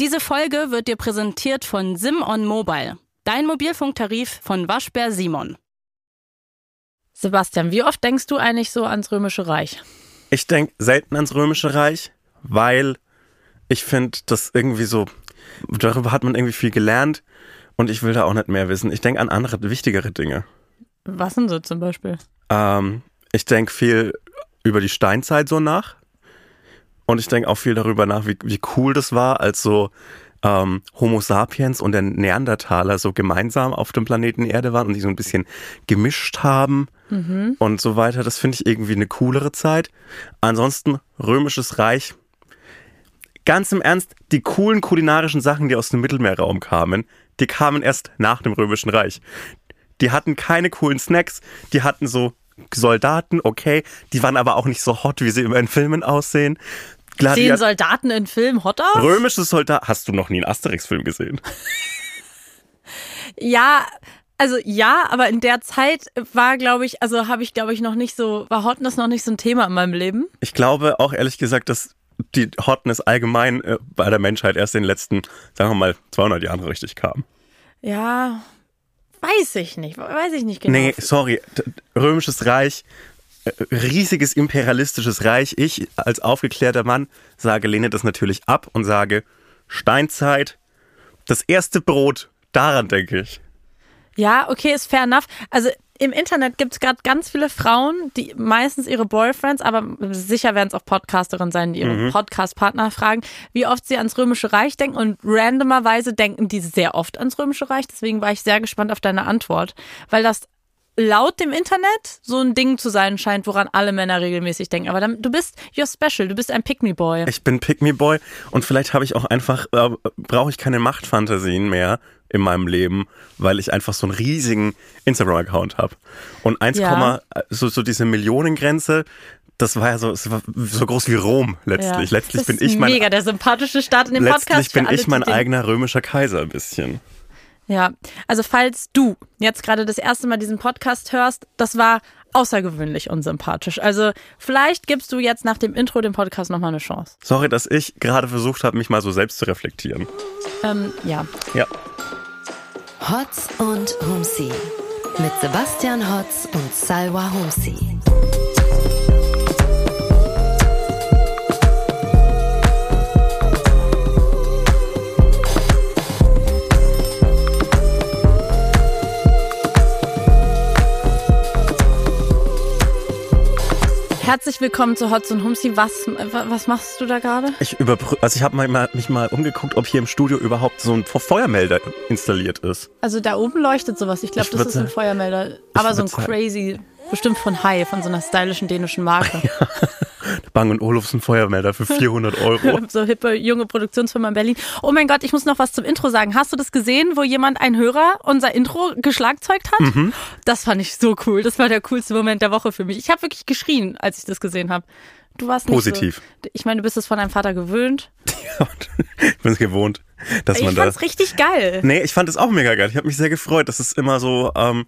Diese Folge wird dir präsentiert von Simon Mobile, dein Mobilfunktarif von Waschbär Simon. Sebastian, wie oft denkst du eigentlich so ans Römische Reich? Ich denke selten ans Römische Reich, weil ich finde, das irgendwie so, darüber hat man irgendwie viel gelernt und ich will da auch nicht mehr wissen. Ich denke an andere, wichtigere Dinge. Was denn so zum Beispiel? Ähm, ich denke viel über die Steinzeit so nach. Und ich denke auch viel darüber nach, wie, wie cool das war, als so ähm, Homo sapiens und der Neandertaler so gemeinsam auf dem Planeten Erde waren und die so ein bisschen gemischt haben mhm. und so weiter. Das finde ich irgendwie eine coolere Zeit. Ansonsten Römisches Reich. Ganz im Ernst, die coolen kulinarischen Sachen, die aus dem Mittelmeerraum kamen, die kamen erst nach dem Römischen Reich. Die hatten keine coolen Snacks, die hatten so Soldaten, okay, die waren aber auch nicht so hot, wie sie immer in Filmen aussehen. Gladiat Sehen Soldaten in Filmen hot aus? Römische Soldaten. Hast du noch nie einen Asterix-Film gesehen? ja, also ja, aber in der Zeit war, glaube ich, also habe ich, glaube ich, noch nicht so, war Hotness noch nicht so ein Thema in meinem Leben. Ich glaube auch ehrlich gesagt, dass die Hotness allgemein äh, bei der Menschheit erst in den letzten, sagen wir mal, 200 Jahren richtig kam. Ja, weiß ich nicht, weiß ich nicht genau. Nee, sorry, Römisches Reich riesiges imperialistisches Reich. Ich als aufgeklärter Mann sage, lehne das natürlich ab und sage, Steinzeit, das erste Brot, daran denke ich. Ja, okay, ist fair enough. Also im Internet gibt es gerade ganz viele Frauen, die meistens ihre Boyfriends, aber sicher werden es auch Podcasterinnen sein, die ihre mhm. Podcast-Partner fragen, wie oft sie ans Römische Reich denken. Und randomerweise denken die sehr oft ans Römische Reich. Deswegen war ich sehr gespannt auf deine Antwort, weil das laut dem Internet so ein Ding zu sein scheint, woran alle Männer regelmäßig denken. Aber dann, du bist, you're special, du bist ein Pick-Me-Boy. Ich bin Pick-Me-Boy und vielleicht habe ich auch einfach, äh, brauche ich keine Machtfantasien mehr in meinem Leben, weil ich einfach so einen riesigen Instagram-Account habe. Und 1, ja. so, so diese Millionengrenze, das war ja so, war so groß wie Rom letztlich. Ja. Letztlich bin ich mein. Mega, der sympathische Start in dem Podcast. Letztlich bin ich mein eigener römischer Kaiser ein bisschen. Ja, also falls du jetzt gerade das erste Mal diesen Podcast hörst, das war außergewöhnlich unsympathisch. Also vielleicht gibst du jetzt nach dem Intro dem Podcast nochmal eine Chance. Sorry, dass ich gerade versucht habe, mich mal so selbst zu reflektieren. Ähm, ja. Ja. Hotz und Humsi mit Sebastian Hotz und Salwa Humsi. Herzlich willkommen zu Hotz und Humsi. Was, was machst du da gerade? Ich überprüfe, also ich habe mich mal umgeguckt, ob hier im Studio überhaupt so ein Feuermelder installiert ist. Also da oben leuchtet sowas. Ich glaube, das ist ein Feuermelder. Aber so ein crazy, bestimmt von Hai, von so einer stylischen dänischen Marke. Ja. Bang Olufsen Feuermelder für 400 Euro. so hippe junge Produktionsfirma in Berlin. Oh mein Gott, ich muss noch was zum Intro sagen. Hast du das gesehen, wo jemand, ein Hörer, unser Intro geschlagzeugt hat? Mhm. Das fand ich so cool. Das war der coolste Moment der Woche für mich. Ich habe wirklich geschrien, als ich das gesehen habe. Du warst nicht Positiv. So, ich meine, du bist es von deinem Vater gewöhnt. Ja, ich bin es gewohnt, dass ich man da. Fand's richtig geil. Nee, ich fand es auch mega geil. Ich habe mich sehr gefreut, dass es immer so, ähm,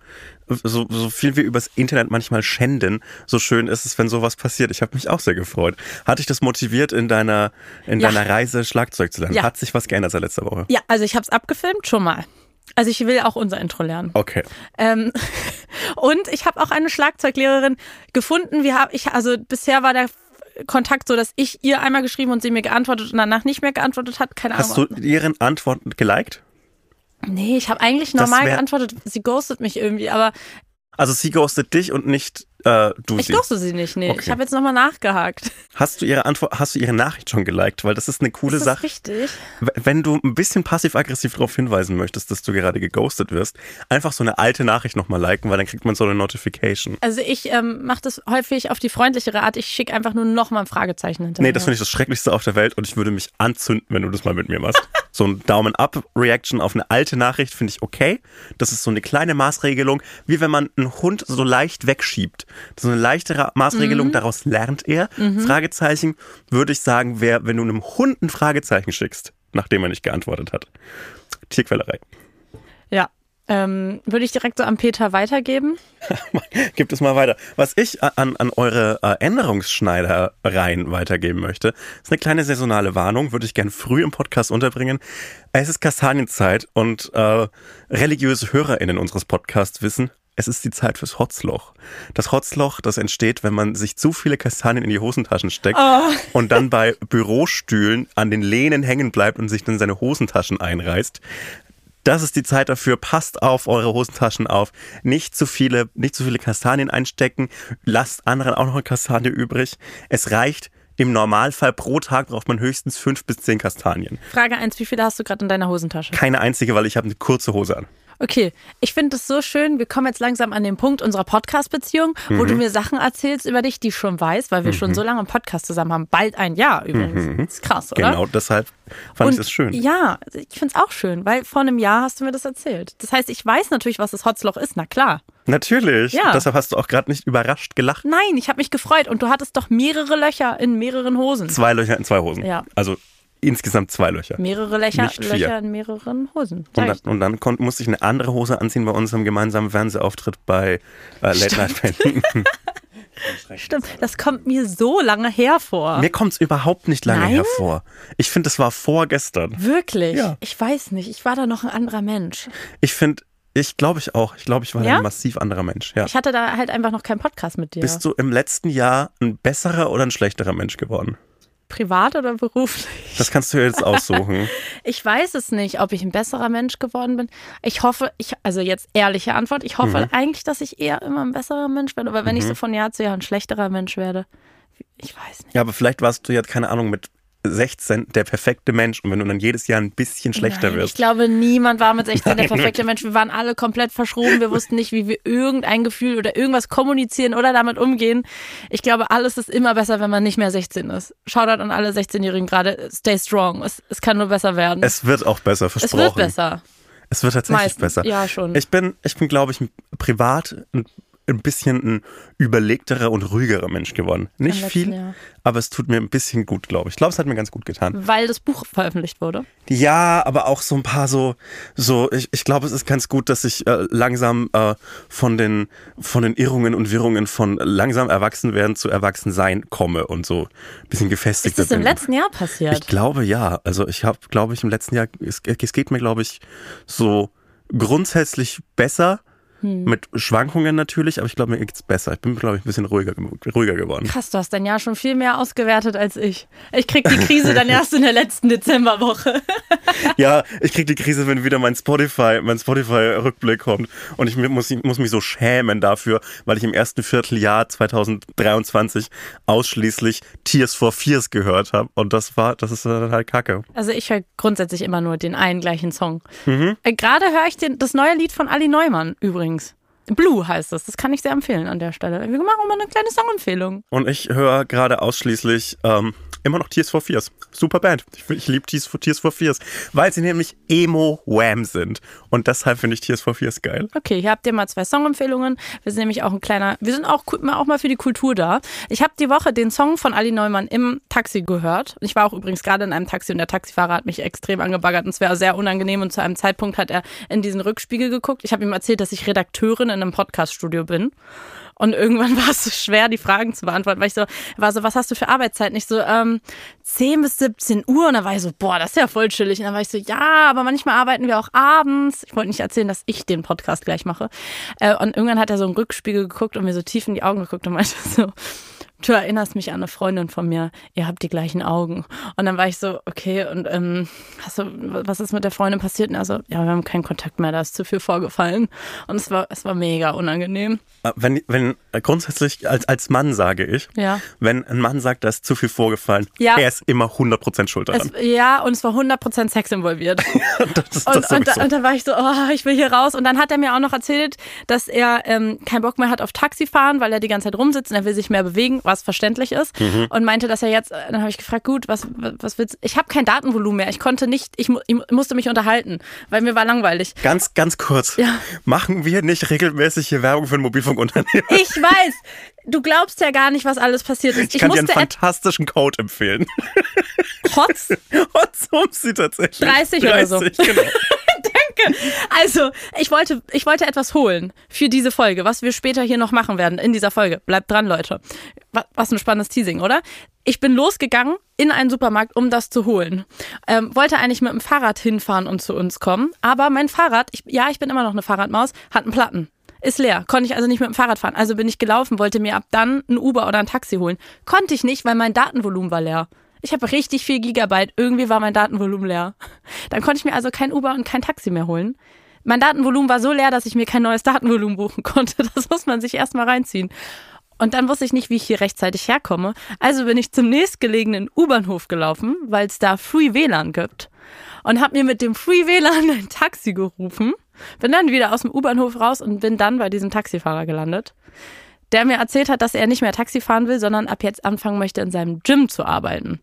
so, so viel wir übers Internet manchmal schänden, so schön ist es, wenn sowas passiert. Ich habe mich auch sehr gefreut. Hat dich das motiviert in deiner, in ja. deiner Reise Schlagzeug zu lernen? Ja. Hat sich was geändert seit letzter Woche? Ja, also ich habe es abgefilmt, schon mal. Also ich will auch unser Intro lernen. Okay. Ähm, und ich habe auch eine Schlagzeuglehrerin gefunden. Wir haben, ich, also bisher war der Kontakt so, dass ich ihr einmal geschrieben und sie mir geantwortet und danach nicht mehr geantwortet hat. Keine Ahnung. Hast du ihren Antworten geliked? Nee, ich habe eigentlich normal geantwortet. Sie ghostet mich irgendwie, aber. Also sie ghostet dich und nicht äh, du ich sie. Ich ghoste sie nicht, nee. Okay. Ich habe jetzt nochmal nachgehakt. Hast du ihre Antwort, hast du ihre Nachricht schon geliked? Weil das ist eine coole ist das Sache. richtig? Wenn du ein bisschen passiv-aggressiv darauf hinweisen möchtest, dass du gerade geghostet wirst, einfach so eine alte Nachricht nochmal liken, weil dann kriegt man so eine Notification. Also ich ähm, mache das häufig auf die freundlichere Art. Ich schicke einfach nur nochmal ein Fragezeichen hinterher. Nee, das finde ich das Schrecklichste auf der Welt und ich würde mich anzünden, wenn du das mal mit mir machst. so ein Daumen-up-Reaction auf eine alte Nachricht finde ich okay. Das ist so eine kleine Maßregelung, wie wenn man einen Hund so leicht wegschiebt. Ist eine leichtere Maßregelung, mhm. daraus lernt er. Mhm. Fragezeichen würde ich sagen, wäre, wenn du einem Hund ein Fragezeichen schickst, nachdem er nicht geantwortet hat. Tierquälerei. Ja, Ähm, würde ich direkt so am Peter weitergeben. Gibt es mal weiter. Was ich an, an eure äh, Änderungsschneidereien weitergeben möchte, ist eine kleine saisonale Warnung, würde ich gern früh im Podcast unterbringen. Es ist Kastanienzeit und äh, religiöse HörerInnen unseres Podcasts wissen, es ist die Zeit fürs Hotzloch. Das Hotzloch, das entsteht, wenn man sich zu viele Kastanien in die Hosentaschen steckt Oh. und dann bei Bürostühlen an den Lehnen hängen bleibt und sich dann seine Hosentaschen einreißt. Das ist die Zeit dafür. Passt auf eure Hosentaschen auf. Nicht zu viele, nicht zu viele Kastanien einstecken. Lasst anderen auch noch eine Kastanie übrig. Es reicht. Im Normalfall pro Tag braucht man höchstens fünf bis zehn Kastanien. Frage 1, wie viele hast du gerade in deiner Hosentasche? Keine einzige, weil ich habe eine kurze Hose an. Okay, ich finde es so schön. Wir kommen jetzt langsam an den Punkt unserer Podcast-Beziehung, wo Mhm. du mir Sachen erzählst über dich, die ich schon weiß, weil wir schon so lange einen Podcast zusammen haben. Bald ein Jahr übrigens. Das ist krass, oder? Genau, deshalb fand ich Und das schön. Ja, ich finde es auch schön, weil vor einem Jahr hast du mir das erzählt. Das heißt, ich weiß natürlich, was das Hotzloch ist, na klar. Natürlich. Ja. Deshalb hast du auch gerade nicht überrascht gelacht. Nein, ich habe mich gefreut und du hattest doch mehrere Löcher in mehreren Hosen. Zwei Löcher in zwei Hosen. Ja. Also insgesamt zwei Löcher. Mehrere Löcher, Nicht vier. Löcher in mehreren Hosen. Und dann, und dann kon- musste ich eine andere Hose anziehen bei unserem gemeinsamen Fernsehauftritt bei äh, Late Night Fan. Stimmt, das kommt mir so lange hervor. Mir kommt es überhaupt nicht lange Nein? hervor. Ich finde, das war vorgestern. Wirklich? Ja. Ich weiß nicht. Ich war da noch ein anderer Mensch. Ich finde, ich glaube ich auch. Ich glaube, ich war Ja? ein massiv anderer Mensch. Ja. Ich hatte da halt einfach noch keinen Podcast mit dir. Bist du im letzten Jahr ein besserer oder ein schlechterer Mensch geworden? Privat oder beruflich? Das kannst du jetzt aussuchen. Ich weiß es nicht, ob ich ein besserer Mensch geworden bin. Ich hoffe, ich, also jetzt ehrliche Antwort, ich hoffe Mhm. eigentlich, dass ich eher immer ein besserer Mensch werde. Aber wenn ich so von Jahr zu Jahr ein schlechterer Mensch werde, ich weiß nicht. ja, aber vielleicht warst du jetzt, keine Ahnung, mit 16 der perfekte Mensch und wenn du dann jedes Jahr ein bisschen schlechter Nein, wirst. Ich glaube, niemand war mit 16 der Nein, perfekte Mensch. Wir waren alle komplett verschroben. Wir wussten nicht, wie wir irgendein Gefühl oder irgendwas kommunizieren oder damit umgehen. Ich glaube, alles ist immer besser, wenn man nicht mehr 16 ist. Shoutout an alle 16-Jährigen gerade. Stay strong. Es, es kann nur besser werden. Es wird auch besser, Es versprochen. wird besser. Es wird tatsächlich Meistens. besser. Ja, schon. Ich bin, ich bin, glaube ich, privat ein, ein bisschen ein überlegterer und ruhigerer Mensch geworden. Nicht letzten viel, Jahr. aber es tut mir ein bisschen gut, glaube ich. Ich glaube, es hat mir ganz gut getan. Weil das Buch veröffentlicht wurde. Ja, aber auch so ein paar so, so, ich, ich glaube, es ist ganz gut, dass ich äh, langsam äh, von den, von den Irrungen und Wirrungen von langsam erwachsen werden zu Erwachsensein komme und so ein bisschen Ist gefestigter das im bin. letzten Jahr passiert? Ich glaube ja. Also ich habe, glaube ich, im letzten Jahr, es, es geht mir, glaube ich, so grundsätzlich besser. Hm. Mit Schwankungen natürlich, aber ich glaube, mir geht's besser. Ich bin, glaube ich, ein bisschen ruhiger, ge- ruhiger geworden. Krass, du hast dein Jahr schon viel mehr ausgewertet als ich. Ich krieg die Krise dann erst in der letzten Dezemberwoche. Ja, ich krieg die Krise, wenn wieder mein Spotify, mein Spotify-Rückblick kommt. Und ich muss, muss mich so schämen dafür, weil ich im ersten Vierteljahr 2023 ausschließlich Tears for Fears gehört habe. Und das war, das ist dann halt Kacke. Also ich höre grundsätzlich immer nur den einen gleichen Song. Mhm. Äh, Gerade höre ich den, das neue Lied von Ali Neumann übrigens. things. Blue heißt es. Das kann ich sehr empfehlen an der Stelle. Wir machen mal eine kleine Songempfehlung. Und ich höre gerade ausschließlich ähm, immer noch Tears for Fears. Super Band. Ich, ich liebe Tears for, Tears for Fears, weil sie nämlich Emo-Wham sind. Und deshalb finde ich Tears for Fears geil. Okay, hier habt ihr mal zwei Songempfehlungen. Wir sind nämlich auch ein kleiner, wir sind auch, auch mal für die Kultur da. Ich habe die Woche den Song von Ali Neumann im Taxi gehört. Ich war auch übrigens gerade in einem Taxi und der Taxifahrer hat mich extrem angebaggert und es wäre sehr unangenehm und zu einem Zeitpunkt hat er in diesen Rückspiegel geguckt. Ich habe ihm erzählt, dass ich Redakteurin in einem Podcaststudio bin. Und irgendwann war es so schwer, die Fragen zu beantworten, weil ich so, war so, was hast du für Arbeitszeiten? Ich so, ähm, 10 bis 17 Uhr. Und dann war ich so, boah, das ist ja voll chillig. Und dann war ich so, ja, aber manchmal arbeiten wir auch abends. Ich wollte nicht erzählen, dass ich den Podcast gleich mache. Äh, und irgendwann hat er so einen Rückspiegel geguckt und mir so tief in die Augen geguckt und meinte so, du erinnerst mich an eine Freundin von mir, ihr habt die gleichen Augen. Und dann war ich so, okay, und ähm, hast du, was ist mit der Freundin passiert? Und er so, ja, wir haben keinen Kontakt mehr, da ist zu viel vorgefallen. Und es war, es war mega unangenehm. Äh, Wenn, wenn äh, grundsätzlich als, als Mann sage ich, Ja. wenn ein Mann sagt, da ist zu viel vorgefallen, Ja. er ist immer 100% schuld daran. Es, ja, und es war 100% Sex involviert. das ist Und, das und, da, und da war ich so, oh, ich will hier raus. Und dann hat er mir auch noch erzählt, dass er ähm, keinen Bock mehr hat auf Taxifahren, weil er die ganze Zeit rumsitzt und er will sich mehr bewegen, was verständlich ist. Mhm. Und meinte, dass er jetzt, äh, dann habe ich gefragt, gut, was, was, was willst Ich habe kein Datenvolumen mehr. Ich konnte nicht, ich, ich musste mich unterhalten, weil mir war langweilig. Ganz, ganz kurz. Ja. Machen wir nicht regelmäßig hier Werbung für ein Mobilfunkunternehmen? Ich weiß, du glaubst ja gar nicht, was alles passiert ist. Ich kann dir einen fantastischen Code empfehlen. Hotz Und so sie tatsächlich. 30 oder so. genau. Danke. Also, ich wollte, ich wollte etwas holen für diese Folge, was wir später hier noch machen werden in dieser Folge. Bleibt dran, Leute. Was ein spannendes Teasing, oder? Ich bin losgegangen in einen Supermarkt, um das zu holen. Ähm, wollte eigentlich mit dem Fahrrad hinfahren und zu uns kommen, aber mein Fahrrad, ich, ja, ich bin immer noch eine Fahrradmaus, hat einen Platten. Ist leer. Konnte ich also nicht mit dem Fahrrad fahren. Also bin ich gelaufen, wollte mir ab dann ein Uber oder ein Taxi holen. Konnte ich nicht, weil mein Datenvolumen war leer. Ich habe richtig viel Gigabyte. Irgendwie war mein Datenvolumen leer. Dann konnte ich mir also kein Uber und kein Taxi mehr holen. Mein Datenvolumen war so leer, dass ich mir kein neues Datenvolumen buchen konnte. Das muss man sich erstmal reinziehen. Und dann wusste ich nicht, wie ich hier rechtzeitig herkomme. Also bin ich zum nächstgelegenen U-Bahnhof gelaufen, weil es da Free WLAN gibt. Und habe mir mit dem Free WLAN ein Taxi gerufen. Bin dann wieder aus dem U-Bahnhof raus und bin dann bei diesem Taxifahrer gelandet, der mir erzählt hat, dass er nicht mehr Taxi fahren will, sondern ab jetzt anfangen möchte, in seinem Gym zu arbeiten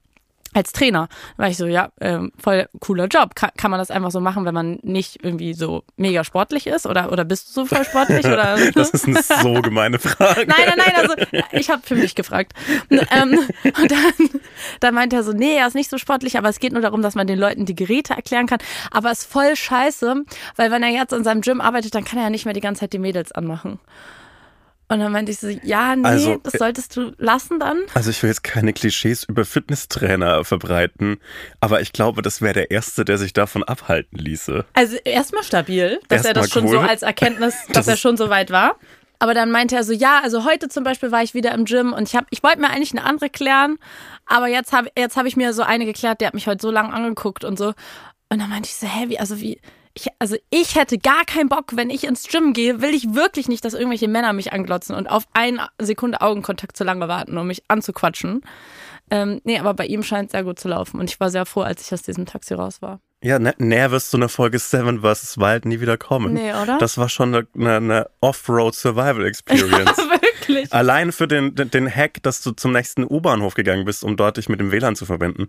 als Trainer. Da war ich so, ja, äh, voll cooler Job. Kann, kann man das einfach so machen, wenn man nicht irgendwie so mega sportlich ist? Oder, oder bist du so voll sportlich? Oder? das ist eine so gemeine Frage. nein, nein, nein, also ich habe für mich gefragt. Ähm, und dann, dann meinte er so, nee, er ist nicht so sportlich, aber es geht nur darum, dass man den Leuten die Geräte erklären kann. Aber es ist voll scheiße, weil wenn er jetzt in seinem Gym arbeitet, dann kann er ja nicht mehr die ganze Zeit die Mädels anmachen. Und dann meinte ich so, ja, nee, also, das solltest du lassen dann. Also ich will jetzt keine Klischees über Fitnesstrainer verbreiten, aber ich glaube, das wäre der Erste, der sich davon abhalten ließe. Also erstmal stabil, dass erst er das schon cool. so als Erkenntnis, dass er schon so weit war. Aber dann meinte er so, ja, also heute zum Beispiel war ich wieder im Gym und ich ich wollte mir eigentlich eine andere klären, aber jetzt habe jetzt hab ich mir so eine geklärt, der hat mich heute so lange angeguckt und so. Und dann meinte ich so, hä, wie, also wie, ich, also ich hätte gar keinen Bock, wenn ich ins Gym gehe, will ich wirklich nicht, dass irgendwelche Männer mich anglotzen und auf eine Sekunde Augenkontakt zu lange warten, um mich anzuquatschen. Ähm, nee, aber bei ihm scheint es sehr gut zu laufen und ich war sehr froh, als ich aus diesem Taxi raus war. Ja, näher wirst du eine Folge Seven vs. Wild nie wieder kommen. Nee, oder? Das war schon eine, eine, eine Off-Road Survival Experience. Ja, wirklich. Allein für den, den, den Hack, dass du zum nächsten U-Bahnhof gegangen bist, um dort dich mit dem WLAN zu verbinden.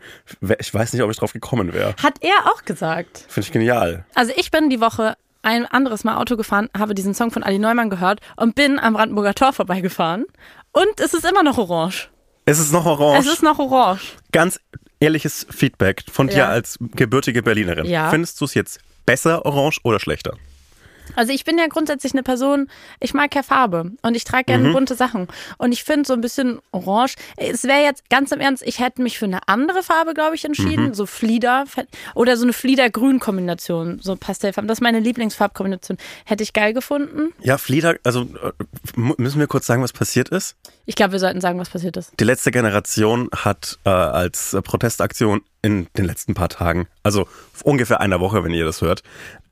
Ich weiß nicht, ob ich drauf gekommen wäre. Hat er auch gesagt. Finde ich genial. Also ich bin die Woche ein anderes Mal Auto gefahren, habe diesen Song von Ali Neumann gehört und bin am Brandenburger Tor vorbeigefahren. Und es ist immer noch orange. Es ist noch orange. Es ist noch orange. Ganz ehrliches Feedback von dir ja. als gebürtige Berlinerin. Ja. Findest du es jetzt besser orange oder schlechter? Also ich bin ja grundsätzlich eine Person, ich mag ja Farbe und ich trage gerne mhm. bunte Sachen. Und ich finde so ein bisschen orange. Es wäre jetzt ganz im Ernst, ich hätte mich für eine andere Farbe, glaube ich, entschieden. Mhm. So Flieder oder so eine Flieder-Grün-Kombination, so Pastellfarben. Das ist meine Lieblingsfarbkombination. Hätte ich geil gefunden. Ja, Flieder, also äh, müssen wir kurz sagen, was passiert ist? Ich glaube, wir sollten sagen, was passiert ist. Die letzte Generation hat äh, als Protestaktion in den letzten paar Tagen, also ungefähr einer Woche, wenn ihr das hört,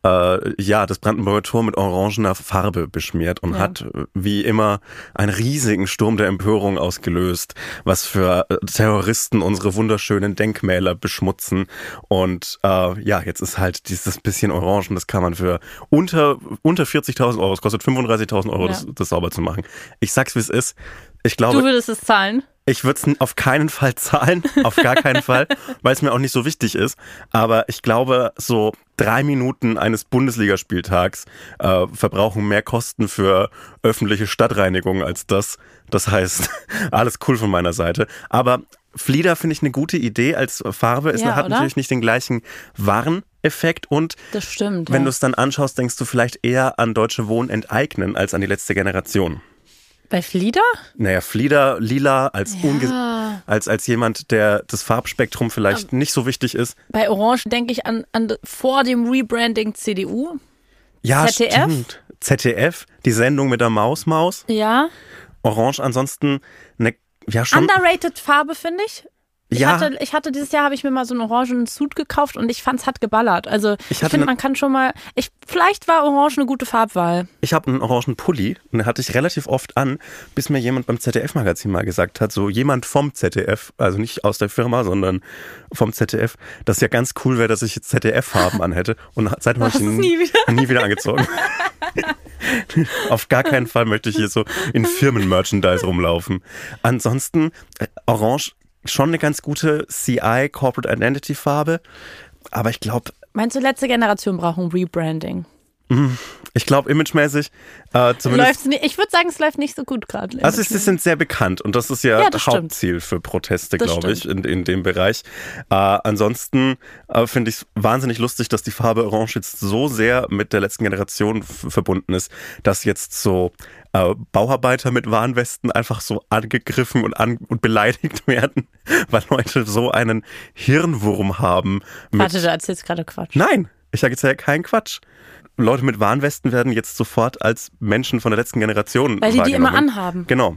äh, ja, das Brandenburger Tor mit orangener Farbe beschmiert und ja. hat äh, wie immer einen riesigen Sturm der Empörung ausgelöst, was für äh, Terroristen unsere wunderschönen Denkmäler beschmutzen. Und äh, ja, jetzt ist halt dieses bisschen Orangen, das kann man für unter, unter 40.000 Euro, es kostet 35.000 Euro, ja. das, das sauber zu machen. Ich sag's, wie es ist. Ich glaube, du würdest es zahlen. Ich würde es auf keinen Fall zahlen, auf gar keinen Fall, weil es mir auch nicht so wichtig ist. Aber ich glaube, so drei Minuten eines Bundesligaspieltags äh, verbrauchen mehr Kosten für öffentliche Stadtreinigung als das. Das heißt, alles cool von meiner Seite. Aber Flieder finde ich eine gute Idee als Farbe. Es ja, hat oder? natürlich nicht den gleichen Warneffekt und das stimmt, wenn ja. du es dann anschaust, denkst du vielleicht eher an deutsche Wohnen enteignen als an die letzte Generation. Bei Flieder? Naja, Flieder, lila, als, ja. als, als jemand, der das Farbspektrum vielleicht Aber nicht so wichtig ist. Bei Orange denke ich an, an vor dem Rebranding CDU. Ja, ZDF. Stimmt. ZDF, die Sendung mit der Maus Maus. Ja. Orange ansonsten eine ja, schon. Underrated Farbe, finde ich. Ich, ja. hatte, ich hatte dieses Jahr habe ich mir mal so einen orangenen Suit gekauft und ich fand es hat geballert. Also ich, ich finde, man kann schon mal. Ich, vielleicht war Orange eine gute Farbwahl. Ich habe einen orangen Pulli und den hatte ich relativ oft an, bis mir jemand beim ZDF-Magazin mal gesagt hat, so jemand vom ZDF, also nicht aus der Firma, sondern vom ZDF, dass ja ganz cool wäre, dass ich jetzt ZDF-Farben anhätte. Und seitdem habe ich ihn nie wieder, nie wieder angezogen. Auf gar keinen Fall möchte ich hier so in Firmen-Merchandise rumlaufen. Ansonsten, äh, Orange schon eine ganz gute CI, Corporate Identity Farbe. Aber ich glaube. Meinst du, letzte Generation braucht ein Rebranding? Ich glaube, imagemäßig, äh, zumindest. Nicht, ich würde sagen, es läuft nicht so gut gerade. Also sie sind sehr bekannt und das ist ja, Ja, das Hauptziel für Proteste, glaube ich, in, in dem Bereich. Äh, ansonsten äh, finde ich es wahnsinnig lustig, dass die Farbe Orange jetzt so sehr mit der letzten Generation verbunden ist, dass jetzt so äh, Bauarbeiter mit Warnwesten einfach so angegriffen und, an und beleidigt werden, weil Leute so einen Hirnwurm haben. Warte, du erzählst gerade Quatsch. Nein, ich sage jetzt ja keinen Quatsch. Leute mit Warnwesten werden jetzt sofort als Menschen von der letzten Generation Weil die die immer anhaben. Genau.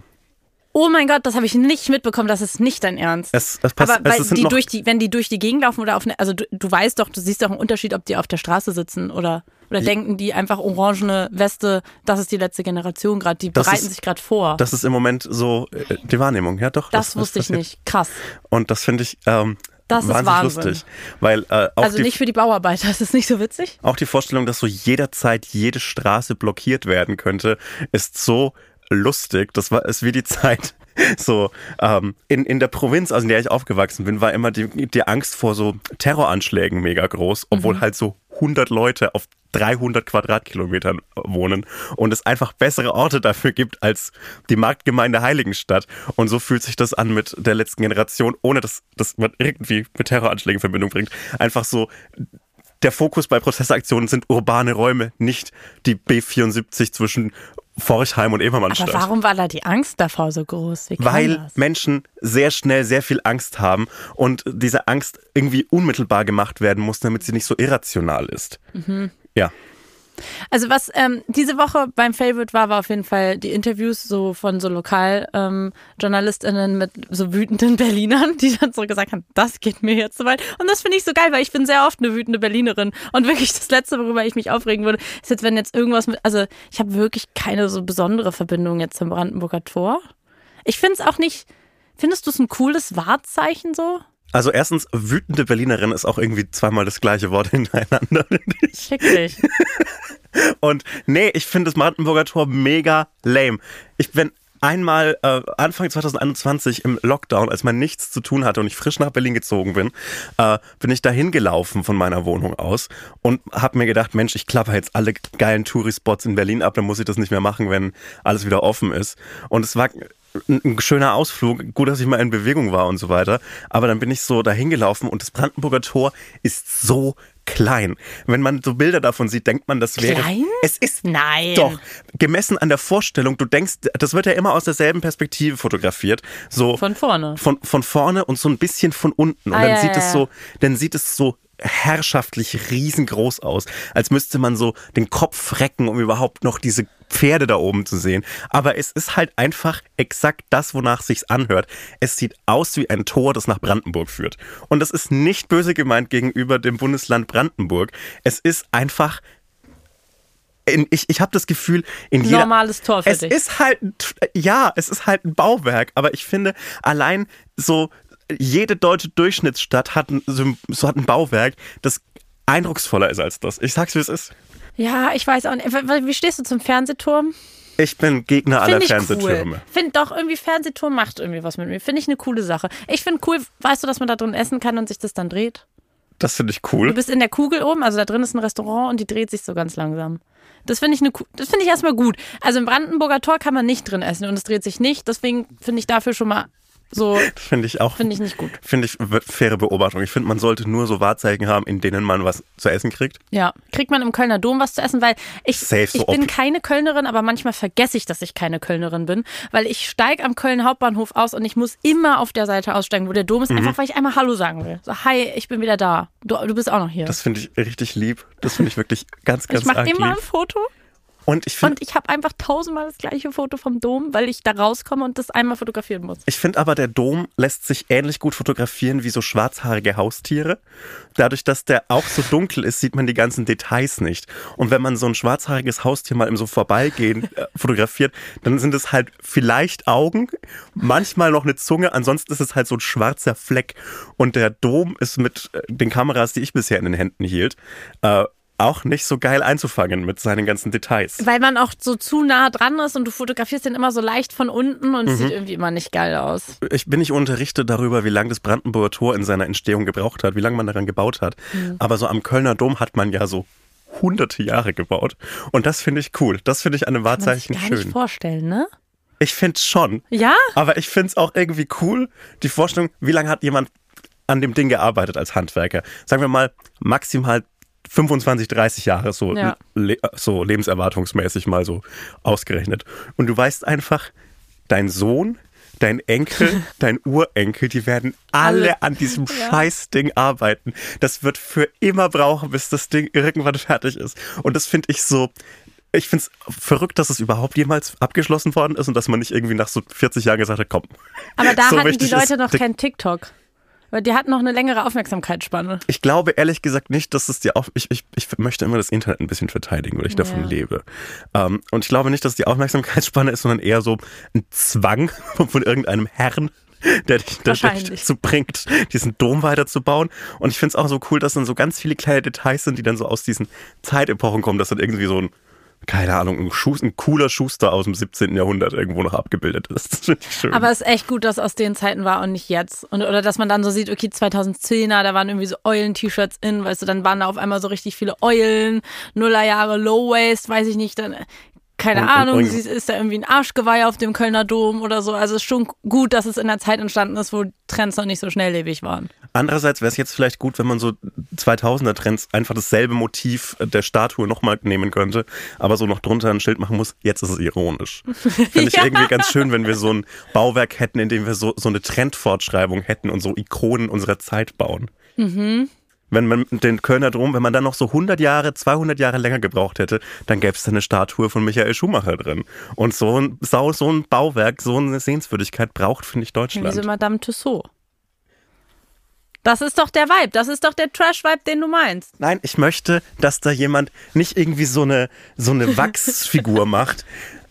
Oh mein Gott, das habe ich nicht mitbekommen, das ist nicht dein Ernst. Es, es passt, Aber weil es sind die durch die, wenn die durch die Gegend laufen oder auf eine, also du, du weißt doch, du siehst doch einen Unterschied, ob die auf der Straße sitzen oder oder denken die einfach orangene Weste, das ist die letzte Generation gerade, die Das bereiten ist- sich gerade vor. das ist im Moment so äh, die Wahrnehmung, ja doch. das wusste ich nicht. Krass. Und das finde ich ähm, Das ist wahnsinnig Wahnsinn. lustig. Weil äh, Also die, nicht für die Bauarbeiter, ist das nicht so witzig? auch die Vorstellung, dass so jederzeit jede Straße blockiert werden könnte, ist so lustig. Das war ist wie die Zeit. So, ähm, in, in der Provinz, also in der ich aufgewachsen bin, war immer die, die Angst vor so Terroranschlägen mega groß, obwohl halt so 100 Leute auf 300 Quadratkilometern wohnen und es einfach bessere Orte dafür gibt als die Marktgemeinde Heiligenstadt. Und so fühlt sich das an mit der letzten Generation, ohne dass, dass man irgendwie mit Terroranschlägen in Verbindung bringt. Einfach so, der Fokus bei Protestaktionen sind urbane Räume, nicht die B74 zwischen Forchheim und Ebermannstadt. Aber warum war da die Angst davor so groß? Weil das? Menschen sehr schnell sehr viel Angst haben und diese Angst irgendwie unmittelbar gemacht werden muss, damit sie nicht so irrational ist. Mhm. Ja. Also was ähm, diese Woche beim Favorite war, war auf jeden Fall die Interviews so von so Lokaljournalistinnen ähm, mit so wütenden Berlinern, die dann so gesagt haben, das geht mir jetzt zu weit. Und das finde ich so geil, weil ich bin sehr oft eine wütende Berlinerin. Und wirklich das Letzte, worüber ich mich aufregen würde, ist jetzt, wenn jetzt irgendwas mit, also ich habe wirklich keine so besondere Verbindung jetzt zum Brandenburger Tor. Ich finde es auch nicht, findest du es ein cooles Wahrzeichen so? Also erstens, wütende Berlinerin ist auch irgendwie zweimal das gleiche Wort hintereinander. Schick dich. Und nee, ich finde das Brandenburger Tor mega lame. Ich bin einmal äh, Anfang 2021 im Lockdown, als man nichts zu tun hatte und ich frisch nach Berlin gezogen bin, äh, bin ich dahin gelaufen von meiner Wohnung aus und habe mir gedacht, Mensch, ich klappe jetzt alle geilen Tourispots in Berlin ab, dann muss ich das nicht mehr machen, wenn alles wieder offen ist. Und es war ein, schöner Ausflug, gut, dass ich mal in Bewegung war und so weiter. Aber dann bin ich so dahin gelaufen und das Brandenburger Tor ist so klein. Wenn man so Bilder davon sieht, denkt man, das wäre. Klein? Es ist Nein. doch gemessen an der Vorstellung. Du denkst, das wird ja immer aus derselben Perspektive fotografiert, so Von vorne. von von vorne und so ein bisschen von unten. Und Ah, dann ja, sieht ja, es so, dann sieht es so herrschaftlich riesengroß aus, als müsste man so den Kopf recken, um überhaupt noch diese Pferde da oben zu sehen. Aber es ist halt einfach exakt das, wonach sich's anhört. Es sieht aus wie ein Tor, das nach Brandenburg führt. Und das ist nicht böse gemeint gegenüber dem Bundesland Brandenburg. Es ist einfach in, ich, ich habe das Gefühl, in jeder Normales Tor für es dich. ist halt, ja, es ist halt ein Bauwerk, aber ich finde, allein so jede deutsche Durchschnittsstadt hat ein, so hat ein Bauwerk, das eindrucksvoller ist als das. Ich sag's, wie es ist. Ja, ich weiß auch nicht. Wie stehst du zum Fernsehturm? Ich bin Gegner aller Finde ich Fernsehtürme. cool. Finde doch irgendwie Fernsehturm macht irgendwie was mit mir. Finde ich eine coole Sache. Ich finde cool, weißt du, dass man da drin essen kann und sich das dann dreht? Das finde ich Du cool. bist in der Kugel oben, also da drin ist ein Restaurant und die dreht sich so ganz langsam. Das finde ich eine, das finde ich erstmal gut. Also im Brandenburger Tor kann man nicht drin essen und es dreht sich nicht. Deswegen finde ich dafür schon mal so, finde ich auch. finde ich nicht gut. Finde ich faire Beobachtung. Ich finde, man sollte nur so Wahrzeichen haben, in denen man was zu essen kriegt. Ja, kriegt man im Kölner Dom was zu essen, weil ich, Safe, so ich bin keine Kölnerin, aber manchmal vergesse ich, dass ich keine Kölnerin bin, weil ich steige am Köln Hauptbahnhof aus und ich muss immer auf der Seite aussteigen, wo der Dom ist, Mhm. einfach weil ich einmal Hallo sagen will. So, hi, ich bin wieder da. Du, du bist auch noch hier. Das finde ich richtig lieb. Das finde ich wirklich ganz, ganz ich mache arg immer lieb. ein Foto Und ich finde und ich habe einfach tausendmal das gleiche Foto vom Dom, weil ich da rauskomme und das einmal fotografieren muss. Ich finde aber, der Dom lässt sich ähnlich gut fotografieren wie so schwarzhaarige Haustiere. Dadurch, dass der auch so dunkel ist, sieht man die ganzen Details nicht. Und wenn man so ein schwarzhaariges Haustier mal im so Vorbeigehen äh, fotografiert, dann sind es halt vielleicht Augen, manchmal noch eine Zunge, ansonsten ist es halt so ein schwarzer Fleck. Und der Dom ist mit äh, den Kameras, die ich bisher in den Händen hielt, äh, auch nicht so geil einzufangen mit seinen ganzen Details. Weil man auch so zu nah dran ist und du fotografierst den immer so leicht von unten und es Mhm. sieht irgendwie immer nicht geil aus. ich bin nicht unterrichtet darüber, wie lange das Brandenburger Tor in seiner Entstehung gebraucht hat, wie lange man daran gebaut hat. Aber so am Kölner Dom hat man ja so hunderte Jahre gebaut. Und das finde ich cool. Das finde ich an einem Kann man sich Wahrzeichen gar schön. nicht vorstellen, ne? Ich finde es schon. Ja? Aber ich finde es auch irgendwie cool, die Vorstellung, wie lange hat jemand an dem Ding gearbeitet als Handwerker? Sagen wir mal maximal 25, 30 Jahre, so, Ja. le so lebenserwartungsmäßig mal so ausgerechnet. Und du weißt einfach, dein Sohn, dein Enkel, dein Urenkel, die werden alle, Alle. an diesem Scheißding arbeiten. Das wird für immer brauchen, bis das Ding irgendwann fertig ist. Und das finde ich so. Ich finde es verrückt, dass es überhaupt jemals abgeschlossen worden ist und dass man nicht irgendwie nach so 40 Jahren gesagt hat, komm. Aber da so hatten die Leute noch kein TikTok. Weil die hatten noch eine längere Aufmerksamkeitsspanne. Ich glaube ehrlich gesagt nicht, dass es die auf ich, ich, ich möchte immer das Internet ein bisschen verteidigen, weil ich davon Ja. lebe. Ähm, und ich glaube nicht, dass die Aufmerksamkeitsspanne ist, sondern eher so ein Zwang von, irgendeinem Herrn, der dich, der dich dazu bringt, diesen Dom weiterzubauen. Und ich finde es auch so cool, dass dann so ganz viele kleine Details sind, die dann so aus diesen Zeitepochen kommen, dass dann irgendwie so ein keine Ahnung, ein, Schuss, ein cooler Schuster aus dem 17. Jahrhundert irgendwo noch abgebildet ist. Das finde ich schön. Aber es ist echt gut, dass aus den Zeiten war und nicht jetzt. Und, oder dass man dann so sieht, okay, 2010er, da waren irgendwie so Eulen-T-Shirts in, weißt du, dann waren da auf einmal so richtig viele Eulen, Nullerjahre Low-Waist, weiß ich nicht, dann, keine Und- und- Ahnung, und- sie- ist da irgendwie ein Arschgeweih auf dem Kölner Dom oder so. Also es ist schon gut, dass es in der Zeit entstanden ist, wo Trends noch nicht so schnelllebig waren. Andererseits wäre es jetzt vielleicht gut, wenn man so 2000er-Trends einfach dasselbe Motiv der Statue nochmal nehmen könnte, aber so noch drunter ein Schild machen muss. Jetzt ist es ironisch. Finde ich Ja. irgendwie ganz schön, wenn wir so ein Bauwerk hätten, in dem wir so, so eine Trendfortschreibung hätten und so Ikonen unserer Zeit bauen. Wenn man den Kölner Dom, wenn man dann noch so 100 Jahre, 200 Jahre länger gebraucht hätte, dann gäbe es da eine Statue von Michael Schumacher drin. Und so ein, so so ein Bauwerk, so eine Sehenswürdigkeit braucht, finde ich, Deutschland. Madame Tussauds. Das ist doch der Vibe, das ist doch der Trash-Vibe, den du meinst. Nein, ich möchte, dass da jemand nicht irgendwie so eine, so eine Wachsfigur macht.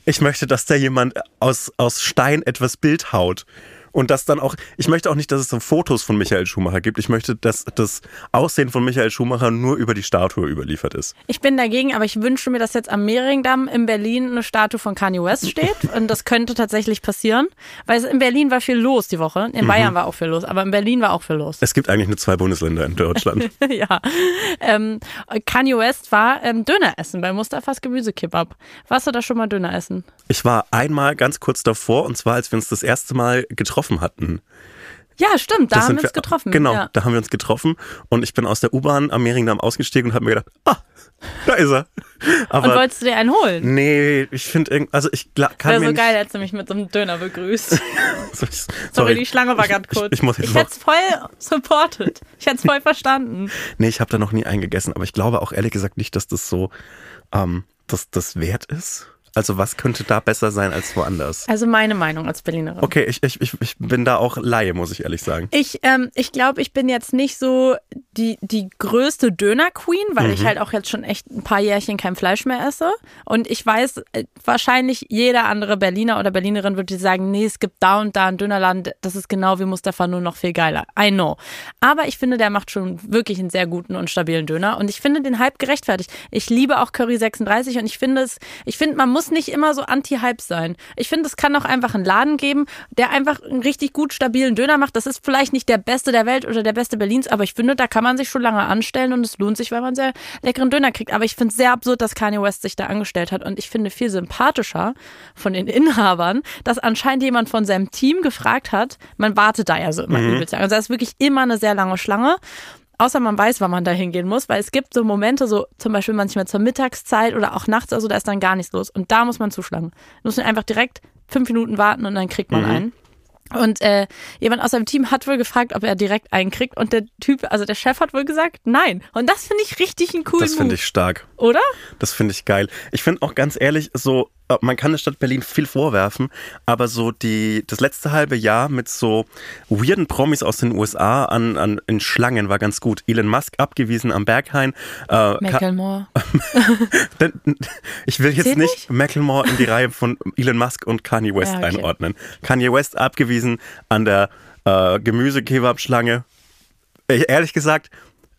Ich möchte, dass da jemand aus, aus Stein etwas Bild haut. Und das dann auch, ich möchte auch nicht, dass es so Fotos von Michael Schumacher gibt. Ich möchte, dass das Aussehen von Michael Schumacher nur über die Statue überliefert ist. Ich bin dagegen, aber ich wünsche mir, dass jetzt am Mehringdamm in Berlin eine Statue von Kanye West steht. Und das könnte tatsächlich passieren. Weil es in Berlin war viel los die Woche. In Bayern war auch viel los, aber in Berlin war auch viel los. Es gibt eigentlich nur zwei Bundesländer in Deutschland. ja. Ähm, Kanye West war ähm, Döner essen bei Mustafas Gemüsekebab. Warst du da schon mal Döner essen? Ich war einmal ganz kurz davor, und zwar als wir uns das erste Mal getroffen hatten. Ja, stimmt, da Das haben wir uns getroffen. Genau, Ja. da haben wir uns getroffen und ich bin aus der U-Bahn am Mehringdamm ausgestiegen und habe mir gedacht, ah, da ist er. Und Aber wolltest du dir einen holen? nee, ich finde irgendwie, also ich kann Wäre so nicht, geil, hättest du mich mit so einem Döner begrüßt. Sorry, Sorry, die Schlange war ganz kurz. Ich, ich muss jetzt ich hätte es voll supported. Ich hätte es voll verstanden. nee, ich habe da noch nie eingegessen, aber ich glaube auch ehrlich gesagt nicht, dass das so, ähm, dass das wert ist. Also was könnte da besser sein als woanders? Also meine Meinung als Berlinerin. Okay, ich, ich, ich, bin da auch Laie, muss ich ehrlich sagen. Ich, ähm, ich glaube, ich bin jetzt nicht so die, die größte Döner-Queen, weil Mhm. ich halt auch jetzt schon echt ein paar Jährchen kein Fleisch mehr esse. Und ich weiß, äh, wahrscheinlich jeder andere Berliner oder Berlinerin würde sagen, nee, es gibt da und da einen Dönerladen, das ist genau wie Mustafa, nur noch viel geiler. I know. Aber ich finde, der macht schon wirklich einen sehr guten und stabilen Döner. Und ich finde den Hype gerechtfertigt. Ich liebe auch Curry 36 und ich finde es, ich finde, man muss nicht immer so anti-Hype sein. Ich finde, es kann auch einfach einen Laden geben, der einfach einen richtig gut stabilen Döner macht. Das ist vielleicht nicht der beste der Welt oder der beste Berlins, aber ich finde, da kann man sich schon lange anstellen und es lohnt sich, weil man sehr leckeren Döner kriegt. Aber ich finde es sehr absurd, dass Kanye West sich da angestellt hat und ich finde viel sympathischer von den Inhabern, dass anscheinend jemand von seinem Team gefragt hat, man wartet da ja so immer übelst lang. Also da ist wirklich immer eine sehr lange Schlange. Außer man weiß, wann man da hingehen muss, weil es gibt so Momente, so zum Beispiel manchmal zur Mittagszeit oder auch nachts, also da ist dann gar nichts los. Und da muss man zuschlagen. Da muss man einfach direkt fünf Minuten warten und dann kriegt man einen. Und äh, jemand aus seinem Team hat wohl gefragt, ob er direkt einen kriegt. Und der Typ, also der Chef hat wohl gesagt, nein. Und das finde ich richtig einen coolen Das finde ich stark. oder? Das finde ich geil. Ich finde auch ganz ehrlich, so, man kann der Stadt Berlin viel vorwerfen, aber so die, das letzte halbe Jahr mit so weirden Promis aus den USA an, an, in Schlangen war ganz gut. Elon Musk abgewiesen am Berghain. Äh, Macklemore. Ich will jetzt Zählt nicht Macklemore in die Reihe von Elon Musk und Kanye West Ja, okay. einordnen. Kanye West abgewiesen an der äh, Gemüsekebab-Schlange. Äh, Ehrlich gesagt,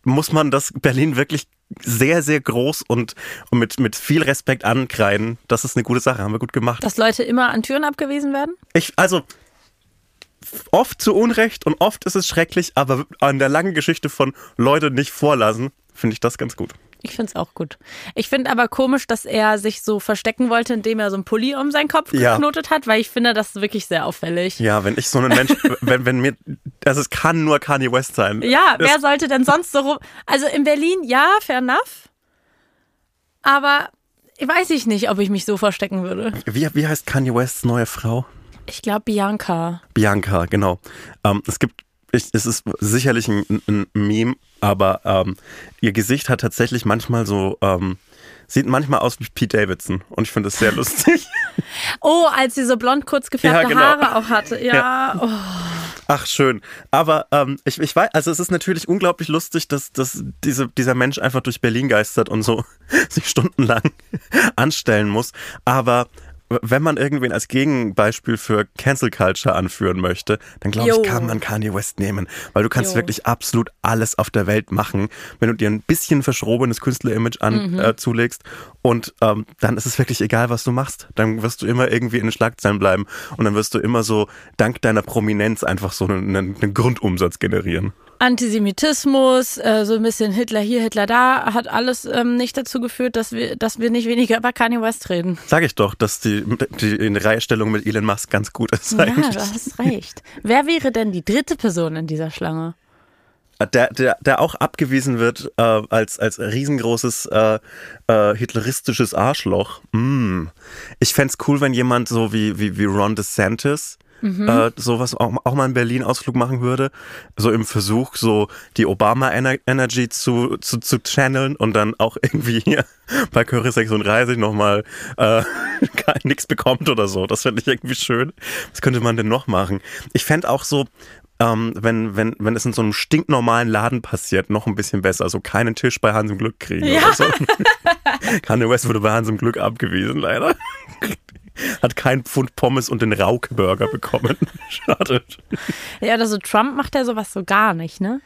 muss man das Berlin wirklich sehr, sehr groß und, und mit, mit viel Respekt ankreiden. Das ist eine gute Sache, haben wir gut gemacht. Dass Leute immer an Türen abgewiesen werden? Ich, also, oft zu Unrecht und oft ist es schrecklich, aber an der langen Geschichte von Leute nicht vorlassen, finde ich das ganz gut. Ich finde es auch gut. Ich finde aber komisch, dass er sich so verstecken wollte, indem er so einen Pulli um seinen Kopf Ja. geknotet hat, weil ich finde das wirklich sehr auffällig. Ja, wenn ich so einen Mensch, wenn, wenn mir, also es kann nur Kanye West sein. Ja, Das- wer sollte denn sonst so rum. Also in Berlin, ja, fair enough. Aber weiß ich nicht, ob ich mich so verstecken würde. Wie, wie heißt Kanye Wests neue Frau? Ich glaube Bianca. Bianca, genau. Ähm, es gibt, ich, es ist sicherlich ein, ein Meme, aber ähm, ihr Gesicht hat tatsächlich manchmal so, ähm, sieht manchmal aus wie Pete Davidson und ich finde das sehr lustig. Oh, als sie so blond kurz gefärbte Ja, genau. Haare auch hatte. Ja, oh. Ach, schön. Aber ähm, ich, ich weiß, also es ist natürlich unglaublich lustig, dass, dass diese, dieser Mensch einfach durch Berlin geistert und so sich stundenlang anstellen muss. Aber wenn man irgendwen als Gegenbeispiel für Cancel Culture anführen möchte, dann glaube ich, kann man Kanye West nehmen. Weil du kannst Jo. wirklich absolut alles auf der Welt machen, wenn du dir ein bisschen verschrobenes Künstlerimage an, Mhm. äh, zulegst. Und ähm, dann ist es wirklich egal, was du machst. Dann wirst du immer irgendwie in den Schlagzeilen bleiben. Und dann wirst du immer so, dank deiner Prominenz, einfach so einen, einen Grundumsatz generieren. Antisemitismus, äh, so ein bisschen Hitler hier, Hitler da, hat alles ähm, nicht dazu geführt, dass wir, dass wir nicht weniger über Kanye West reden. Sag ich doch, dass die, die in Reihestellung mit Elon Musk ganz gut ist Ja, eigentlich. du hast recht. Wer wäre denn die dritte Person in dieser Schlange? Der, der, der auch abgewiesen wird äh, als, als riesengroßes äh, äh, hitleristisches Arschloch. Mm. Ich fänd's cool, wenn jemand so wie, wie, wie Ron DeSantis äh, sowas auch, auch mal in Berlin Ausflug machen würde. So im Versuch, so die Obama-Energy zu, zu, zu channeln und dann auch irgendwie hier bei Curry 36 nochmal äh, nichts bekommt oder so. Das fände ich irgendwie schön. Was könnte man denn noch machen? Ich fände auch so, ähm, wenn, wenn, wenn es in so einem stinknormalen Laden passiert, noch ein bisschen besser. Also keinen Tisch bei Hans im Glück kriegen Ja. oder so. Kanye West wurde bei Hans im Glück abgewiesen, leider. Hat kein Pfund Pommes und den Rauke-Burger bekommen. Schade. Ja, oder so Trump macht ja sowas so gar nicht, ne?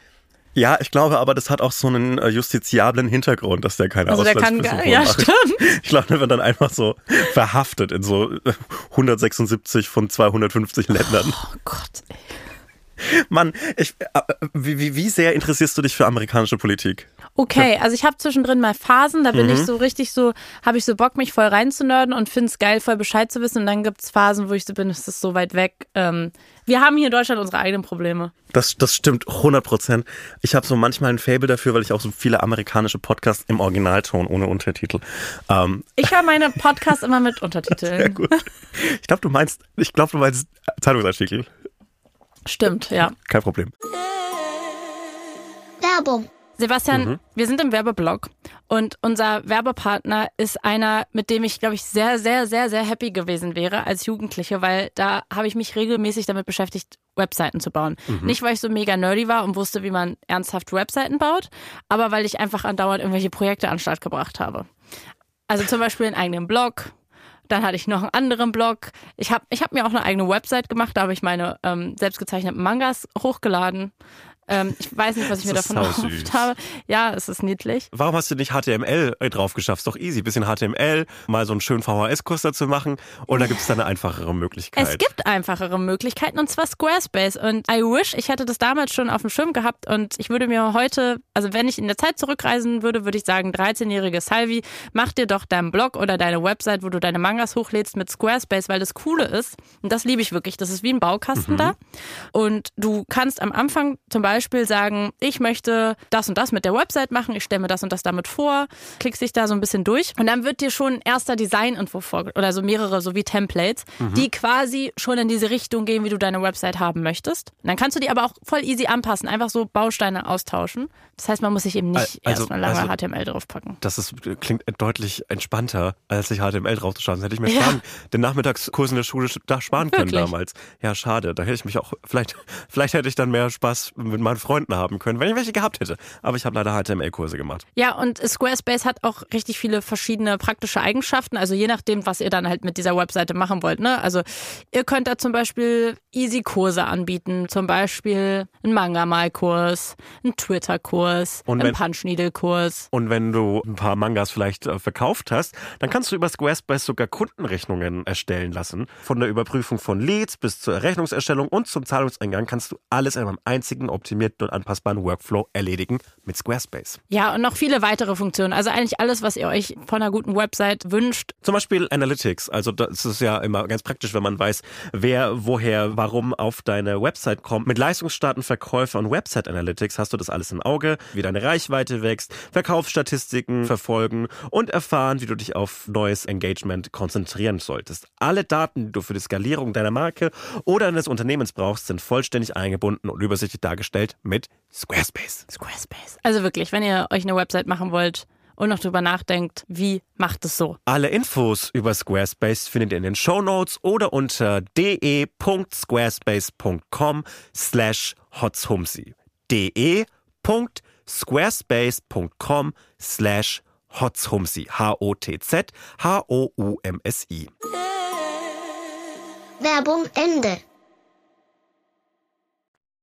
Ja, ich glaube aber, das hat auch so einen äh, justiziablen Hintergrund, dass der keine Also der kann Auslandsversuche gar, ja, macht. stimmt. Ich glaube, der wird dann einfach so verhaftet in so äh, 176 von 250 Ländern. Oh Gott. ey. Mann, ich, äh, wie, wie, wie sehr interessierst du dich für amerikanische Politik? Okay, also ich habe zwischendrin mal Phasen, da bin Mhm. ich so richtig so, habe ich so Bock, mich voll reinzunörden und finde es geil, voll Bescheid zu wissen. Und dann gibt's Phasen, wo ich so bin, es ist so weit weg. Ähm, wir haben hier in Deutschland unsere eigenen Probleme. Das, das stimmt 100 Prozent. Ich habe so manchmal ein Fable dafür, weil ich auch so viele amerikanische Podcasts im Originalton ohne Untertitel. Ähm, Ich höre meine Podcasts immer mit sehr Untertiteln. gut. Ich glaube, du meinst, ich glaube, du meinst Zeitungsartikel. Stimmt, ja. Kein Problem. Werbung. Sebastian, Mhm. wir sind im Werbeblock und unser Werbepartner ist einer, mit dem ich, glaube ich, sehr, sehr, sehr, sehr happy gewesen wäre als Jugendliche, weil da habe ich mich regelmäßig damit beschäftigt, Webseiten zu bauen. Mhm. Nicht, weil ich so mega nerdy war und wusste, wie man ernsthaft Webseiten baut, aber weil ich einfach andauernd irgendwelche Projekte an den Start gebracht habe. Also zum Beispiel einen eigenen Blog. Dann hatte ich noch einen anderen Blog. Ich habe ich hab mir auch eine eigene Website gemacht, da habe ich meine ähm, selbstgezeichneten Mangas hochgeladen. Ähm, ich weiß nicht, was ich mir davon erhofft habe. Ja, es ist niedlich. Warum hast du nicht HTML drauf geschafft? Ist doch easy. Bisschen HTML, mal so einen schönen VHS-Kurs dazu machen und da gibt es dann eine einfachere Möglichkeit. Es gibt einfachere Möglichkeiten und zwar Squarespace. Und I wish, ich hätte das damals schon auf dem Schirm gehabt und ich würde mir heute, also wenn ich in der Zeit zurückreisen würde, würde ich sagen, 13-jährige Salvi, mach dir doch deinen Blog oder deine Website, wo du deine Mangas hochlädst mit Squarespace, weil das Coole ist, und das liebe ich wirklich, das ist wie ein Baukasten da. Und du kannst am Anfang zum Beispiel sagen, ich möchte das und das mit der Website machen, ich stelle mir das und das damit vor, klickst dich da so ein bisschen durch und dann wird dir schon ein erster Designentwurf vor oder so mehrere, so wie Templates, die quasi schon in diese Richtung gehen, wie du deine Website haben möchtest. Und dann kannst du die aber auch voll easy anpassen, einfach so Bausteine austauschen. Das heißt, man muss sich eben nicht Also- erstmal lange also- HTML draufpacken. Das ist, klingt deutlich entspannter, als sich HTML draufzuschauen. Das hätte ich mir Ja. sparen, den Nachmittagskurs in der Schule da sparen können Wirklich? damals. Ja, schade. Da hätte ich mich auch, vielleicht, vielleicht hätte ich dann mehr Spaß mit meinen Freunden haben können, wenn ich welche gehabt hätte. Aber ich habe leider HTML-Kurse gemacht. Ja, und Squarespace hat auch richtig viele verschiedene praktische Eigenschaften. Also je nachdem, was ihr dann halt mit dieser Webseite machen wollt. Ne? Also ihr könnt da zum Beispiel Easy-Kurse anbieten. Zum Beispiel einen Manga-Malkurs, einen Twitter-Kurs, einen Punch-Needle-Kurs. Und wenn du ein paar Mangas vielleicht äh, verkauft hast, dann kannst du über Squarespace sogar Kundenrechnungen erstellen lassen. Von der Überprüfung von Leads bis zur Rechnungserstellung und zum Zahlungseingang kannst du alles in einem einzigen optimierten optimierten und anpassbaren Workflow erledigen mit Squarespace. Ja, und noch viele weitere Funktionen. Also eigentlich alles, was ihr euch von einer guten Website wünscht. Zum Beispiel Analytics. Also das ist ja immer ganz praktisch, wenn man weiß, wer, woher, warum auf deine Website kommt. Mit Leistungsstarten, Verkäufer und Website Analytics hast du das alles im Auge, wie deine Reichweite wächst, Verkaufsstatistiken verfolgen und erfahren, wie du dich auf neues Engagement konzentrieren solltest. Alle Daten, die du für die Skalierung deiner Marke oder deines Unternehmens brauchst, sind vollständig eingebunden und übersichtlich dargestellt mit Squarespace. Squarespace. Also wirklich, wenn ihr euch eine Website machen wollt und noch drüber nachdenkt, wie macht es so? Alle Infos über Squarespace findet ihr in den Show Notes oder unter de.squarespace.com slash hotzhumsi. de.squarespace.com slash hotzhumsi. H-O-T-Z H-O-U-M-S-I. Werbung Ende.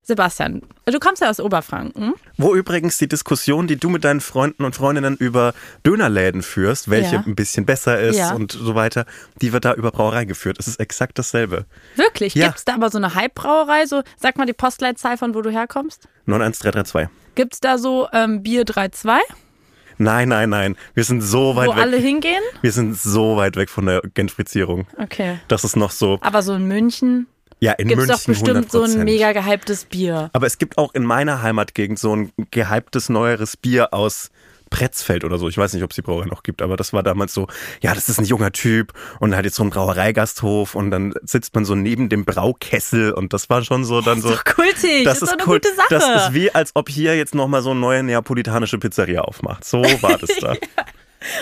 Sebastian, du kommst ja aus Oberfranken. Wo übrigens die Diskussion, die du mit deinen Freunden und Freundinnen über Dönerläden führst, welche Ja. ein bisschen besser ist Ja. und so weiter, die wird da über Brauerei geführt. Es ist exakt dasselbe. Wirklich? Ja. Gibt es da aber so eine Hype-Brauerei? So, sag mal die Postleitzahl von wo du herkommst. 91332. Gibt es da so ähm, Bier 3.2, Nein, nein, nein. Wir sind so weit wo weg. alle hingehen? Wir sind so weit weg von der Gentrifizierung. Okay. Das ist noch so, Aber so in München ja, in gibt es München doch bestimmt so 100%. ein mega gehyptes Bier. Aber es gibt auch in meiner Heimatgegend so ein gehyptes neueres Bier aus Pretzfeld oder so. Ich weiß nicht, ob es die Brauerei noch gibt, aber das war damals so, ja, das ist ein junger Typ und hat jetzt so einen Brauereigasthof und dann sitzt man so neben dem Braukessel und das war schon so dann so. Doch kultig. Das, ist doch eine cool. gute Sache. Das ist wie, als ob hier jetzt nochmal so eine neue neapolitanische Pizzeria aufmacht. So war das da.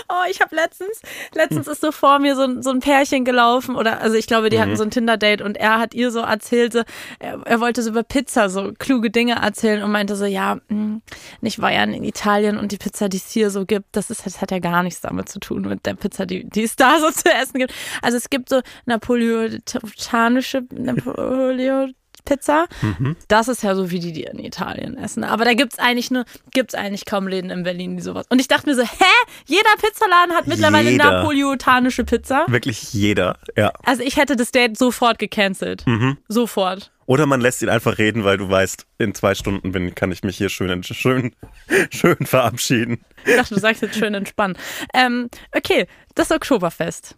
Oh, ich habe letztens, letztens ist so vor mir so, ein- so ein Pärchen gelaufen oder, also ich glaube, die Mhm. hatten so ein Tinder-Date und er hat ihr so erzählt, so, er, er wollte so über Pizza so kluge Dinge erzählen und meinte so, ja, mh, ich war ja in Italien und die Pizza, die es hier so gibt, das ist, das hat ja gar nichts damit zu tun mit der Pizza, die, die es da so zu essen gibt. Also es gibt so napoleotanische, Napoleon Pizza. Mhm. Das ist ja so wie die, die in Italien essen. Aber da gibt's eigentlich nur, gibt's eigentlich kaum Läden in Berlin, die sowas. Und ich dachte mir so, hä? Jeder Pizzaladen hat mittlerweile Jeder. napoleotanische Pizza. Wirklich jeder, ja. Also ich hätte das Date sofort gecancelt. Mhm. Sofort. Oder man lässt ihn einfach reden, weil du weißt, in zwei Stunden bin, kann ich mich hier schön, schön, schön verabschieden. Ich dachte, du sagst jetzt schön entspannen. Ähm, okay, das Oktoberfest.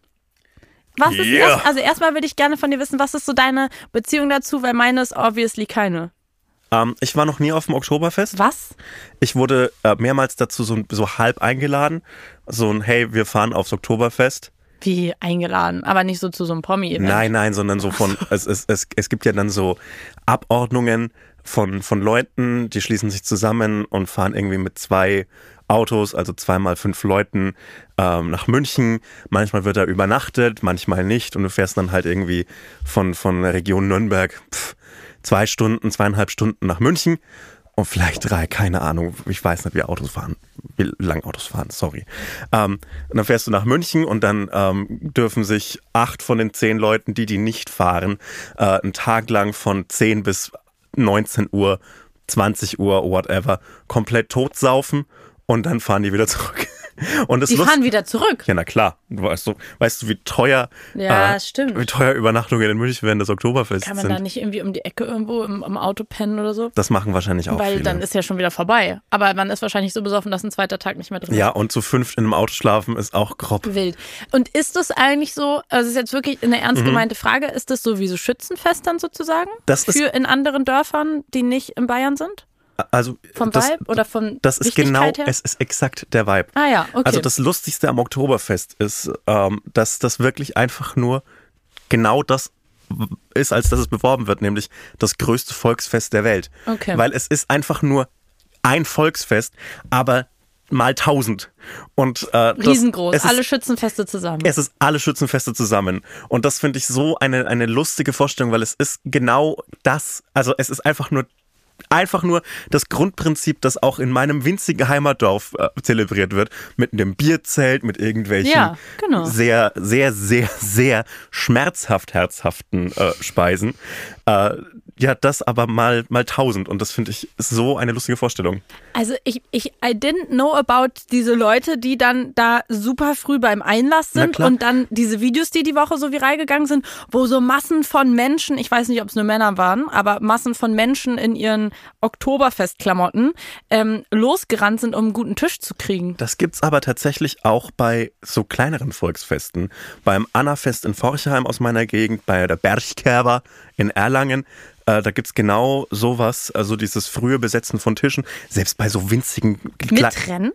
Was ist Yeah. erst, also erstmal würde ich gerne von dir wissen, was ist so deine Beziehung dazu, weil meine ist obviously keine. Ähm, ich war noch nie auf dem Oktoberfest. Was? Ich wurde äh, mehrmals dazu so, so halb eingeladen. So ein, hey, wir fahren aufs Oktoberfest. Wie eingeladen, aber nicht so zu so einem Promi-Event. Nein, nein, sondern so von, es, es, es, es gibt ja dann so Abordnungen von, von Leuten, die schließen sich zusammen und fahren irgendwie mit zwei Autos, also zweimal fünf Leuten ähm, nach München. Manchmal wird da übernachtet, manchmal nicht und du fährst dann halt irgendwie von, von der Region Nürnberg pff, zwei Stunden, zweieinhalb Stunden nach München und vielleicht drei, keine Ahnung. Ich weiß nicht, wie Autos fahren, wie lang Autos fahren, sorry. Ähm, und dann fährst du nach München und dann ähm, dürfen sich acht von den zehn Leuten, die die nicht fahren, äh, einen Tag lang von 10 bis 19 Uhr, 20 Uhr, whatever, komplett totsaufen und dann fahren die wieder zurück. Und das Die Lust- fahren wieder zurück. ja, na klar. Weißt, du, weißt du, wie teuer, Ja, äh, stimmt. wie teuer Übernachtungen in München während des Oktoberfests Kann man sind. da nicht irgendwie um die Ecke irgendwo im, im Auto pennen oder so? das machen wahrscheinlich auch Weil viele. dann ist ja schon wieder vorbei. Aber man ist wahrscheinlich so besoffen, dass ein zweiter Tag nicht mehr drin ja, ist. und zu fünft in einem Auto schlafen ist auch grob. Wild. Und ist das eigentlich so, also es ist jetzt wirklich eine Mhm. ernst gemeinte Frage, ist das so wie so Schützenfest dann sozusagen? Das ist- Für in anderen Dörfern, die nicht in Bayern sind? Also Vom das, Vibe oder von das ist genau, her? es ist exakt der Vibe. Ah ja, okay. Also das Lustigste am Oktoberfest ist, ähm, dass das wirklich einfach nur genau das ist, als dass es beworben wird, nämlich das größte Volksfest der Welt. Okay. Weil es ist einfach nur ein Volksfest, aber mal tausend. Und äh, das, Riesengroß, es ist, alle Schützenfeste zusammen. es ist alle Schützenfeste zusammen. Und das finde ich so eine, eine lustige Vorstellung, weil es ist genau das. Also es ist einfach nur einfach nur das Grundprinzip, das auch in meinem winzigen Heimatdorf äh, zelebriert wird, mit einem Bierzelt, mit irgendwelchen Ja, genau. sehr, sehr, sehr, sehr schmerzhaft herzhaften äh, Speisen. Äh, ja, das aber mal, mal tausend. Und das finde ich so eine lustige Vorstellung. Also ich, ich, I didn't know about diese Leute, die dann da super früh beim Einlass sind und dann diese Videos, die die Woche so viral gegangen sind, wo so Massen von Menschen, ich weiß nicht, ob es nur Männer waren, aber Massen von Menschen in ihren Oktoberfestklamotten ähm, losgerannt sind, um einen guten Tisch zu kriegen. Das gibt's aber tatsächlich auch bei so kleineren Volksfesten. Beim Annafest in Forchheim aus meiner Gegend, bei der Bergkerber in Erlangen. Äh, da gibt's genau sowas, also dieses frühe Besetzen von Tischen, selbst bei so winzigen Mit Rennen?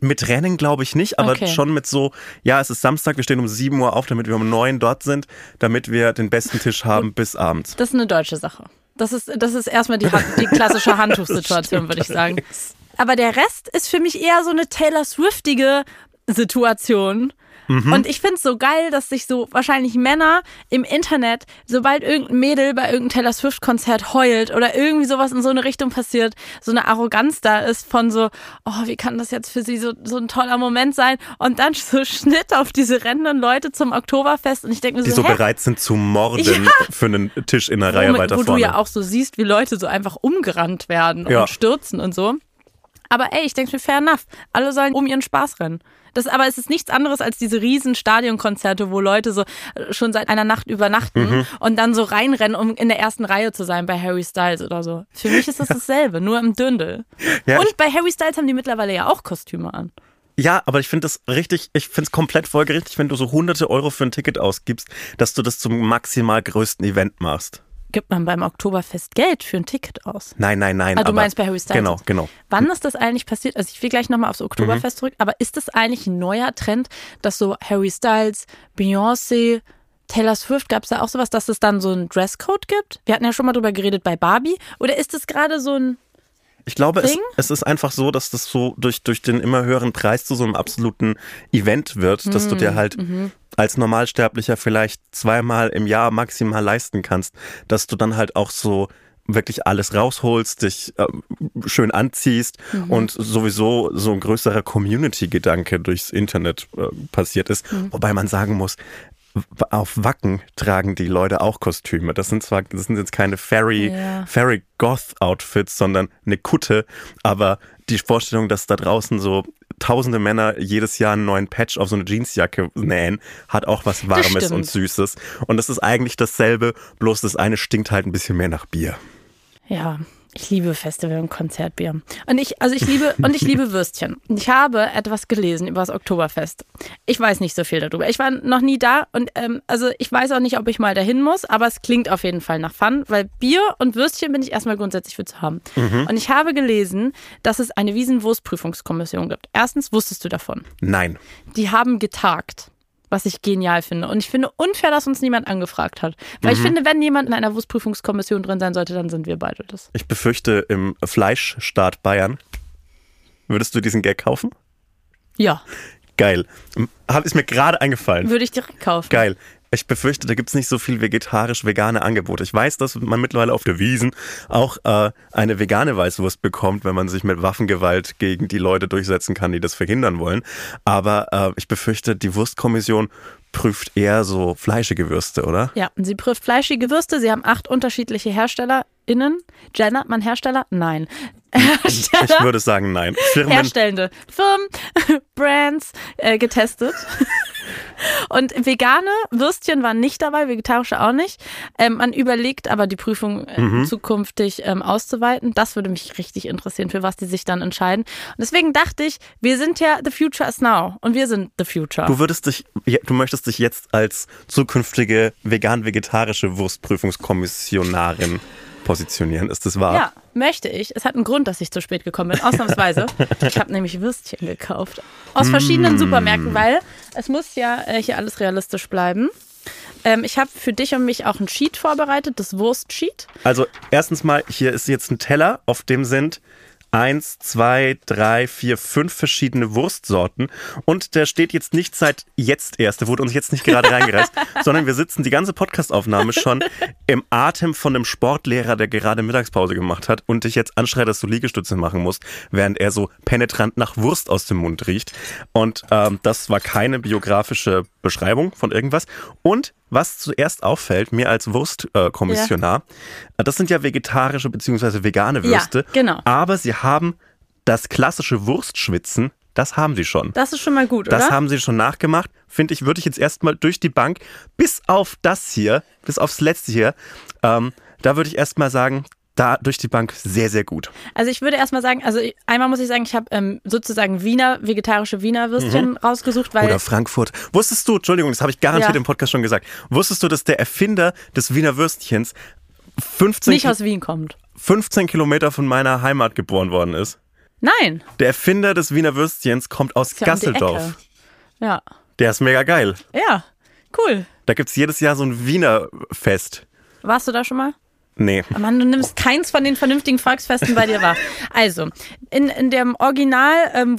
Mit Rennen glaube ich nicht, aber Okay. schon mit so, ja, es ist Samstag, wir stehen um 7 Uhr auf, damit wir um 9 dort sind, damit wir den besten Tisch haben bis abends. Das ist eine deutsche Sache. Das ist, das ist erstmal die, die klassische Handtuchsituation, würde ich sagen. Aber der Rest ist für mich eher so eine Taylor Swiftige Situation. Und ich finde es so geil, dass sich so wahrscheinlich Männer im Internet, sobald irgendein Mädel bei irgendeinem Taylor Swift-Konzert heult oder irgendwie sowas in so eine Richtung passiert, so eine Arroganz da ist von so, oh, wie kann das jetzt für sie so, so ein toller Moment sein? Und dann so Schnitt auf diese rennenden Leute zum Oktoberfest. Und ich denke mir Die so, so hä? bereit sind zu morden für einen Tisch in der Reihe Womit- weiter wo vorne. du ja auch so siehst, wie Leute so einfach umgerannt werden Ja. und stürzen und so. Aber ey, ich denke mir, fair enough. Alle sollen um ihren Spaß rennen. Das, aber es ist nichts anderes als diese riesen Stadionkonzerte, wo Leute so äh, schon seit einer Nacht übernachten Mhm. und dann so reinrennen, um in der ersten Reihe zu sein bei Harry Styles oder so. Für mich ist das dasselbe, nur im Dündel. Ja, und bei Harry Styles haben die mittlerweile ja auch Kostüme an. Ja, aber ich finde das richtig, ich finde es komplett folgerichtig, wenn du so hunderte Euro für ein Ticket ausgibst, dass du das zum maximal größten Event machst. Gibt man beim Oktoberfest Geld für ein Ticket aus? Nein, nein, nein. Ah, du meinst bei Harry Styles? Genau, genau. Wann ist das eigentlich passiert? Also ich will gleich nochmal aufs Oktoberfest zurück, aber ist das eigentlich ein neuer Trend, dass so Harry Styles, Beyoncé, Taylor Swift, gab es da auch sowas, dass es dann so einen Dresscode gibt? Wir hatten ja schon mal drüber geredet bei Barbie. Oder ist das gerade so ein... Ich glaube, es, es ist einfach so, dass das so durch, durch den immer höheren Preis zu so einem absoluten Event wird, dass du Hm, dir halt mhm. als Normalsterblicher vielleicht zweimal im Jahr maximal leisten kannst, dass du dann halt auch so wirklich alles rausholst, dich äh, schön anziehst Mhm. und sowieso so ein größerer Community-Gedanke durchs Internet äh, passiert ist. Mhm. Wobei man sagen muss, auf Wacken tragen die Leute auch Kostüme. Das sind zwar, das sind jetzt keine Fairy, Ja. Fairy Goth Outfits, sondern eine Kutte. Aber die Vorstellung, dass da draußen so tausende Männer jedes Jahr einen neuen Patch auf so eine Jeansjacke nähen, hat auch was Warmes und Süßes. Und das ist eigentlich dasselbe, bloß das eine stinkt halt ein bisschen mehr nach Bier. Ja, ich liebe Festival und Konzertbier. Und ich, also ich liebe, und ich liebe Würstchen. Und Ich habe etwas gelesen über das Oktoberfest. Ich weiß nicht so viel darüber. Ich war noch nie da und ähm, also ich weiß auch nicht, ob ich mal dahin muss, aber es klingt auf jeden Fall nach Fun, weil Bier und Würstchen bin ich erstmal grundsätzlich für zu haben. Und ich habe gelesen, dass es eine Wiesenwurstprüfungskommission gibt. Erstens wusstest du davon. Nein. Die haben getagt. Was ich genial finde. Und ich finde unfair, dass uns niemand angefragt hat. Weil ich finde, wenn jemand in einer Wurstprüfungskommission drin sein sollte, dann sind wir beide das. Ich befürchte, im Fleischstaat Bayern würdest du diesen Gag kaufen? Ja, Geil. Ist mir gerade eingefallen. würde ich direkt kaufen. Geil. Ich befürchte, da gibt's nicht so viel vegetarisch-vegane Angebote. Ich weiß, dass man mittlerweile auf der Wiesen auch äh, eine vegane Weißwurst bekommt, wenn man sich mit Waffengewalt gegen die Leute durchsetzen kann, die das verhindern wollen. Aber äh, ich befürchte, die Wurstkommission prüft eher so fleischige Würste, oder? Ja, sie prüft fleischige Würste. Sie haben acht unterschiedliche HerstellerInnen. Gendert man Hersteller? Nein. Ich Hersteller, würde sagen, nein. Firmen, herstellende Firmen, Brands äh, getestet. Und vegane Würstchen waren nicht dabei, vegetarische auch nicht. Ähm, man überlegt aber, die Prüfung äh, Mhm. zukünftig ähm, auszuweiten. Das würde mich richtig interessieren, für was die sich dann entscheiden. Und deswegen dachte ich, wir sind ja the future is now. Und wir sind the future. du würdest dich, ja, du möchtest dich jetzt als zukünftige vegan-vegetarische Wurstprüfungskommissionarin positionieren. Ist das wahr? Ja, möchte ich. Es hat einen Grund, dass ich zu spät gekommen bin, ausnahmsweise. ich habe nämlich Würstchen gekauft. Aus verschiedenen Mm. Supermärkten, weil es muss ja äh, hier alles realistisch bleiben. Ähm, ich habe für dich und mich auch ein Sheet vorbereitet, das Wurstsheet. Also erstens mal, hier ist jetzt ein Teller, auf dem sind eins, zwei, drei, vier, fünf verschiedene Wurstsorten. Und der steht jetzt nicht seit jetzt erst, der wurde uns jetzt nicht gerade reingereißt, sondern wir sitzen die ganze Podcastaufnahme schon im Atem von einem Sportlehrer, der gerade Mittagspause gemacht hat und dich jetzt anschreit, dass du Liegestütze machen musst, während er so penetrant nach Wurst aus dem Mund riecht. Und ähm, das war keine biografische Beschreibung von irgendwas. Und was zuerst auffällt, mir als Wurstkommissionar, äh, das sind ja vegetarische bzw. vegane Würste. Ja, genau. Aber sie haben das klassische Wurstschwitzen, das haben sie schon. Das ist schon mal gut, Das oder? haben sie schon nachgemacht. Finde ich, würde ich jetzt erstmal durch die Bank, bis auf das hier, bis aufs letzte hier, ähm, da würde ich erstmal sagen, da durch die Bank sehr, sehr gut. Also ich würde erstmal sagen, also einmal muss ich sagen, ich habe ähm, sozusagen Wiener, vegetarische Wiener Würstchen rausgesucht, weil Oder Frankfurt. Wusstest du, Entschuldigung, das habe ich garantiert Ja. im Podcast schon gesagt, wusstest du, dass der Erfinder des Wiener Würstchens 15, nicht aus Wien kommt. 15 Kilometer von meiner Heimat geboren worden ist? Nein. Der Erfinder des Wiener Würstchens kommt aus ja Gasseldorf. Ja. Der ist mega geil. Ja. Cool. Da gibt es jedes Jahr so ein Wiener Fest. Warst du da schon mal? Nee. Oh Mann, du nimmst keins von den vernünftigen Volksfesten bei dir wahr. Also, in, in dem Original ähm,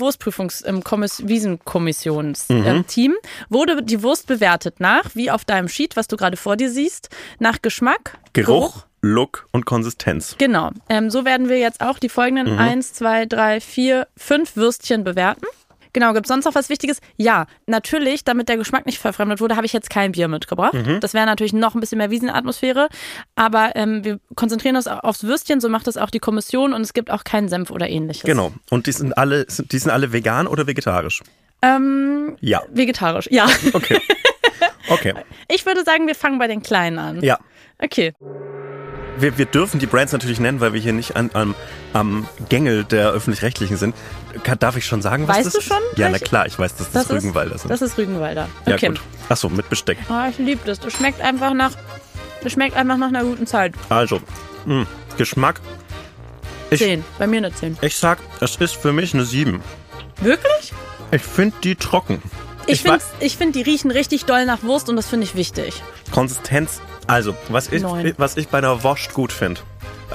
ähm, Team wurde die Wurst bewertet nach, wie auf deinem Sheet, was du gerade vor dir siehst, nach Geschmack, Geruch, Look und Konsistenz. Genau. Ähm, so werden wir jetzt auch die folgenden Mhm. eins, zwei, drei, vier, fünf Würstchen bewerten. Genau, gibt es sonst noch was Wichtiges? Ja, natürlich, damit der Geschmack nicht verfremdet wurde, habe ich jetzt kein Bier mitgebracht. Mhm. Das wäre natürlich noch ein bisschen mehr Wiesenatmosphäre. Aber ähm, wir konzentrieren uns aufs Würstchen, so macht das auch die Kommission und es gibt auch keinen Senf oder ähnliches. Genau. Und die sind alle, die sind alle vegan oder vegetarisch? Ähm, Ja. vegetarisch, ja. Okay. Okay. Ich würde sagen, wir fangen bei den Kleinen an. Ja. Okay. Wir, wir dürfen die Brands natürlich nennen, weil wir hier nicht an, am, am Gängel der Öffentlich-Rechtlichen sind. Darf ich schon sagen, was Weißt das du ist? schon, Ja, na klar, ich weiß, dass das, Rügenwalder sind. Das ist Rügenwalder. ja, Okay. gut. Achso, mit Besteck. Oh, ich liebe das. Das schmeckt einfach nach. Das schmeckt einfach nach einer guten Zeit. Also, mh, Geschmack. Ich, Zehn. Bei mir eine Zehn. ich sag, es ist für mich eine 7. Wirklich? Ich finde die trocken. Ich wa- finde, ich find, die riechen richtig doll nach Wurst und das finde ich wichtig. Konsistenz. Also, was ich, Neun. was ich bei einer Wurst gut finde.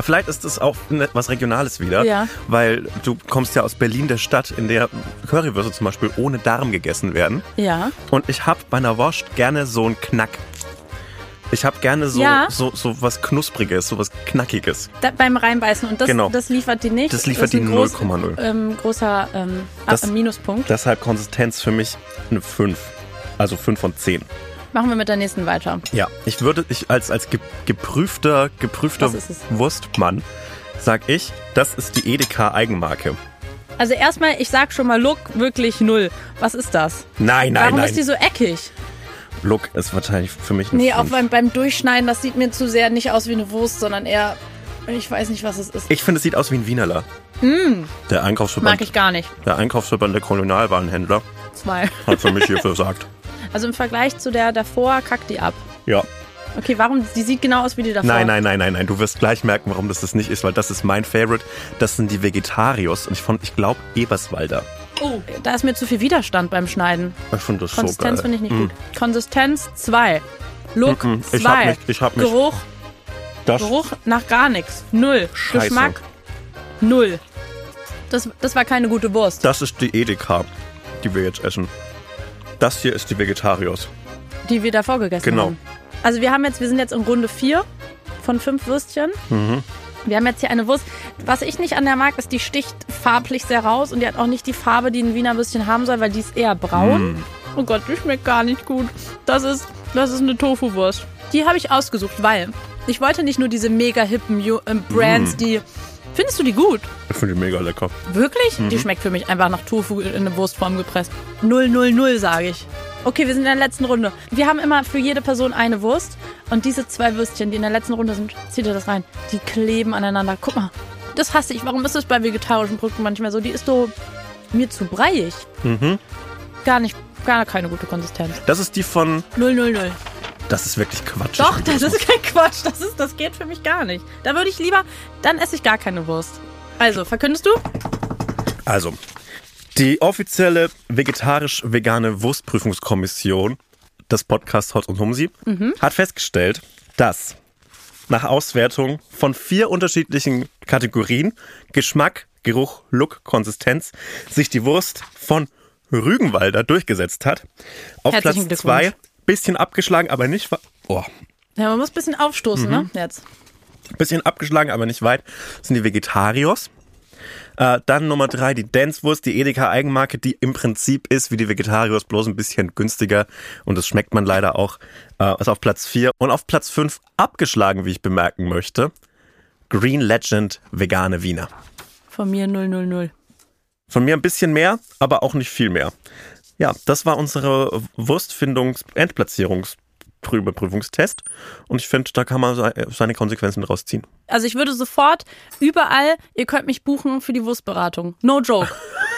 Vielleicht ist das auch ne- was Regionales wieder, Ja. weil du kommst ja aus Berlin, der Stadt, in der Currywürste zum Beispiel ohne Darm gegessen werden. Ja. Und ich hab bei einer Wurst gerne so einen Knack. Ich hab gerne so, Ja. so, so was Knuspriges, so was Knackiges. Da, beim Reinbeißen. Und das, Genau. das liefert die nicht. Das liefert ein die groß- 0,0. Ähm, großer ähm, Das- Minuspunkt. Deshalb Konsistenz für mich eine 5. Also 5 von 10. Machen wir mit der nächsten weiter. Ja, ich würde, ich als, als ge geprüfter, geprüfter? Wurstmann, sag ich, das ist die Edeka Eigenmarke. Also erstmal, ich sag schon mal Look wirklich null. Was ist das? Nein, nein, Warum nein. ist die so eckig? Look ist wahrscheinlich für mich eine Nee, auch 5. beim, beim Durchschneiden, das sieht mir zu sehr nicht aus wie eine Wurst, sondern eher, ich weiß nicht, was es ist. Ich finde, es sieht aus wie ein Wienerler. Der Einkaufsverband, Mag ich gar nicht. der Einkaufsverband der Kolonialwarenhändler Zwei. hat für mich hier versagt. Also im Vergleich zu der davor kackt die ab. Ja. Okay, warum? Die sieht genau aus wie die davor. Nein, nein, nein, nein, nein. Du wirst gleich merken, warum das das nicht ist, weil das ist mein Favorite. Das sind die Vegetarios und ich fand, ich glaube, Eberswalder. Oh, da ist mir zu viel Widerstand beim Schneiden. Ich finde das so Konsistenz geil. finde ich nicht Mm. gut. Konsistenz 2. Look Mm, mm. 2. Ich hab mich- ich hab mich- Geruch, Das, Geruch nach gar nichts. Null. Scheiße. Geschmack null. Das, das war keine gute Wurst, das ist die Edeka, die wir jetzt essen. Das hier ist die Vegetarios. die wir davor gegessen Genau. haben. Also wir haben jetzt, wir sind jetzt in Runde 4 von fünf Würstchen. Mhm. Wir haben jetzt hier eine Wurst. Was ich nicht an der mag, ist, die sticht farblich sehr raus und die hat auch nicht die Farbe, die ein Wiener Würstchen haben soll, weil die ist eher braun. Mm. Oh Gott, die schmeckt gar nicht gut. Das ist, das ist eine Tofu-Wurst. Die habe ich ausgesucht, weil ich wollte nicht nur diese mega hippen ähm, Brands, Mm. die. Findest du die gut? Ich finde die mega lecker. Wirklich? Mhm. Die schmeckt für mich einfach nach Tofu in eine Wurstform gepresst. 000 sage ich. Okay, wir sind in der letzten Runde. Wir haben immer für jede Person eine Wurst. Und diese zwei Würstchen, die in der letzten Runde sind, zieht ihr das rein. Die kleben aneinander. Guck mal. Das hasse ich. Warum ist das bei vegetarischen Produkten manchmal so? Die ist so mir zu breiig. Mhm. Gar nicht, gar keine gute Konsistenz. Das ist die von. 000. Das ist wirklich Quatsch. Doch, das ist kein Quatsch. Das, ist, das geht für mich gar nicht. Da würde ich lieber, dann esse ich gar keine Wurst. Also, verkündest du? Also, die offizielle vegetarisch-vegane Wurstprüfungskommission des Podcasts Hot und Humsi mhm. hat festgestellt, dass nach Auswertung von vier unterschiedlichen Kategorien Geschmack, Geruch, Look, Konsistenz sich die Wurst von Rügenwalder durchgesetzt hat. Auf Herzlichen Platz 2 bisschen abgeschlagen, aber nicht oh, Ja, man muss ein bisschen aufstoßen, Mhm. ne? Jetzt. bisschen abgeschlagen, aber nicht weit, sind die Vegetarios. Äh, dann Nummer drei, die Dancewurst, die Edeka Eigenmarke, die im Prinzip ist wie die Vegetarios, bloß ein bisschen günstiger. Und das schmeckt man leider auch. Äh, ist auf Platz vier. Und auf Platz fünf abgeschlagen, wie ich bemerken möchte. Green Legend vegane Wiener. Von mir 000. Von mir ein bisschen mehr, aber auch nicht viel mehr. Ja, das war unsere Wurstfindungs-Endplatzierungsprüfungstest. Und ich finde, da kann man se- seine Konsequenzen draus ziehen. Also ich würde sofort überall, ihr könnt mich buchen für die Wurstberatung. No joke.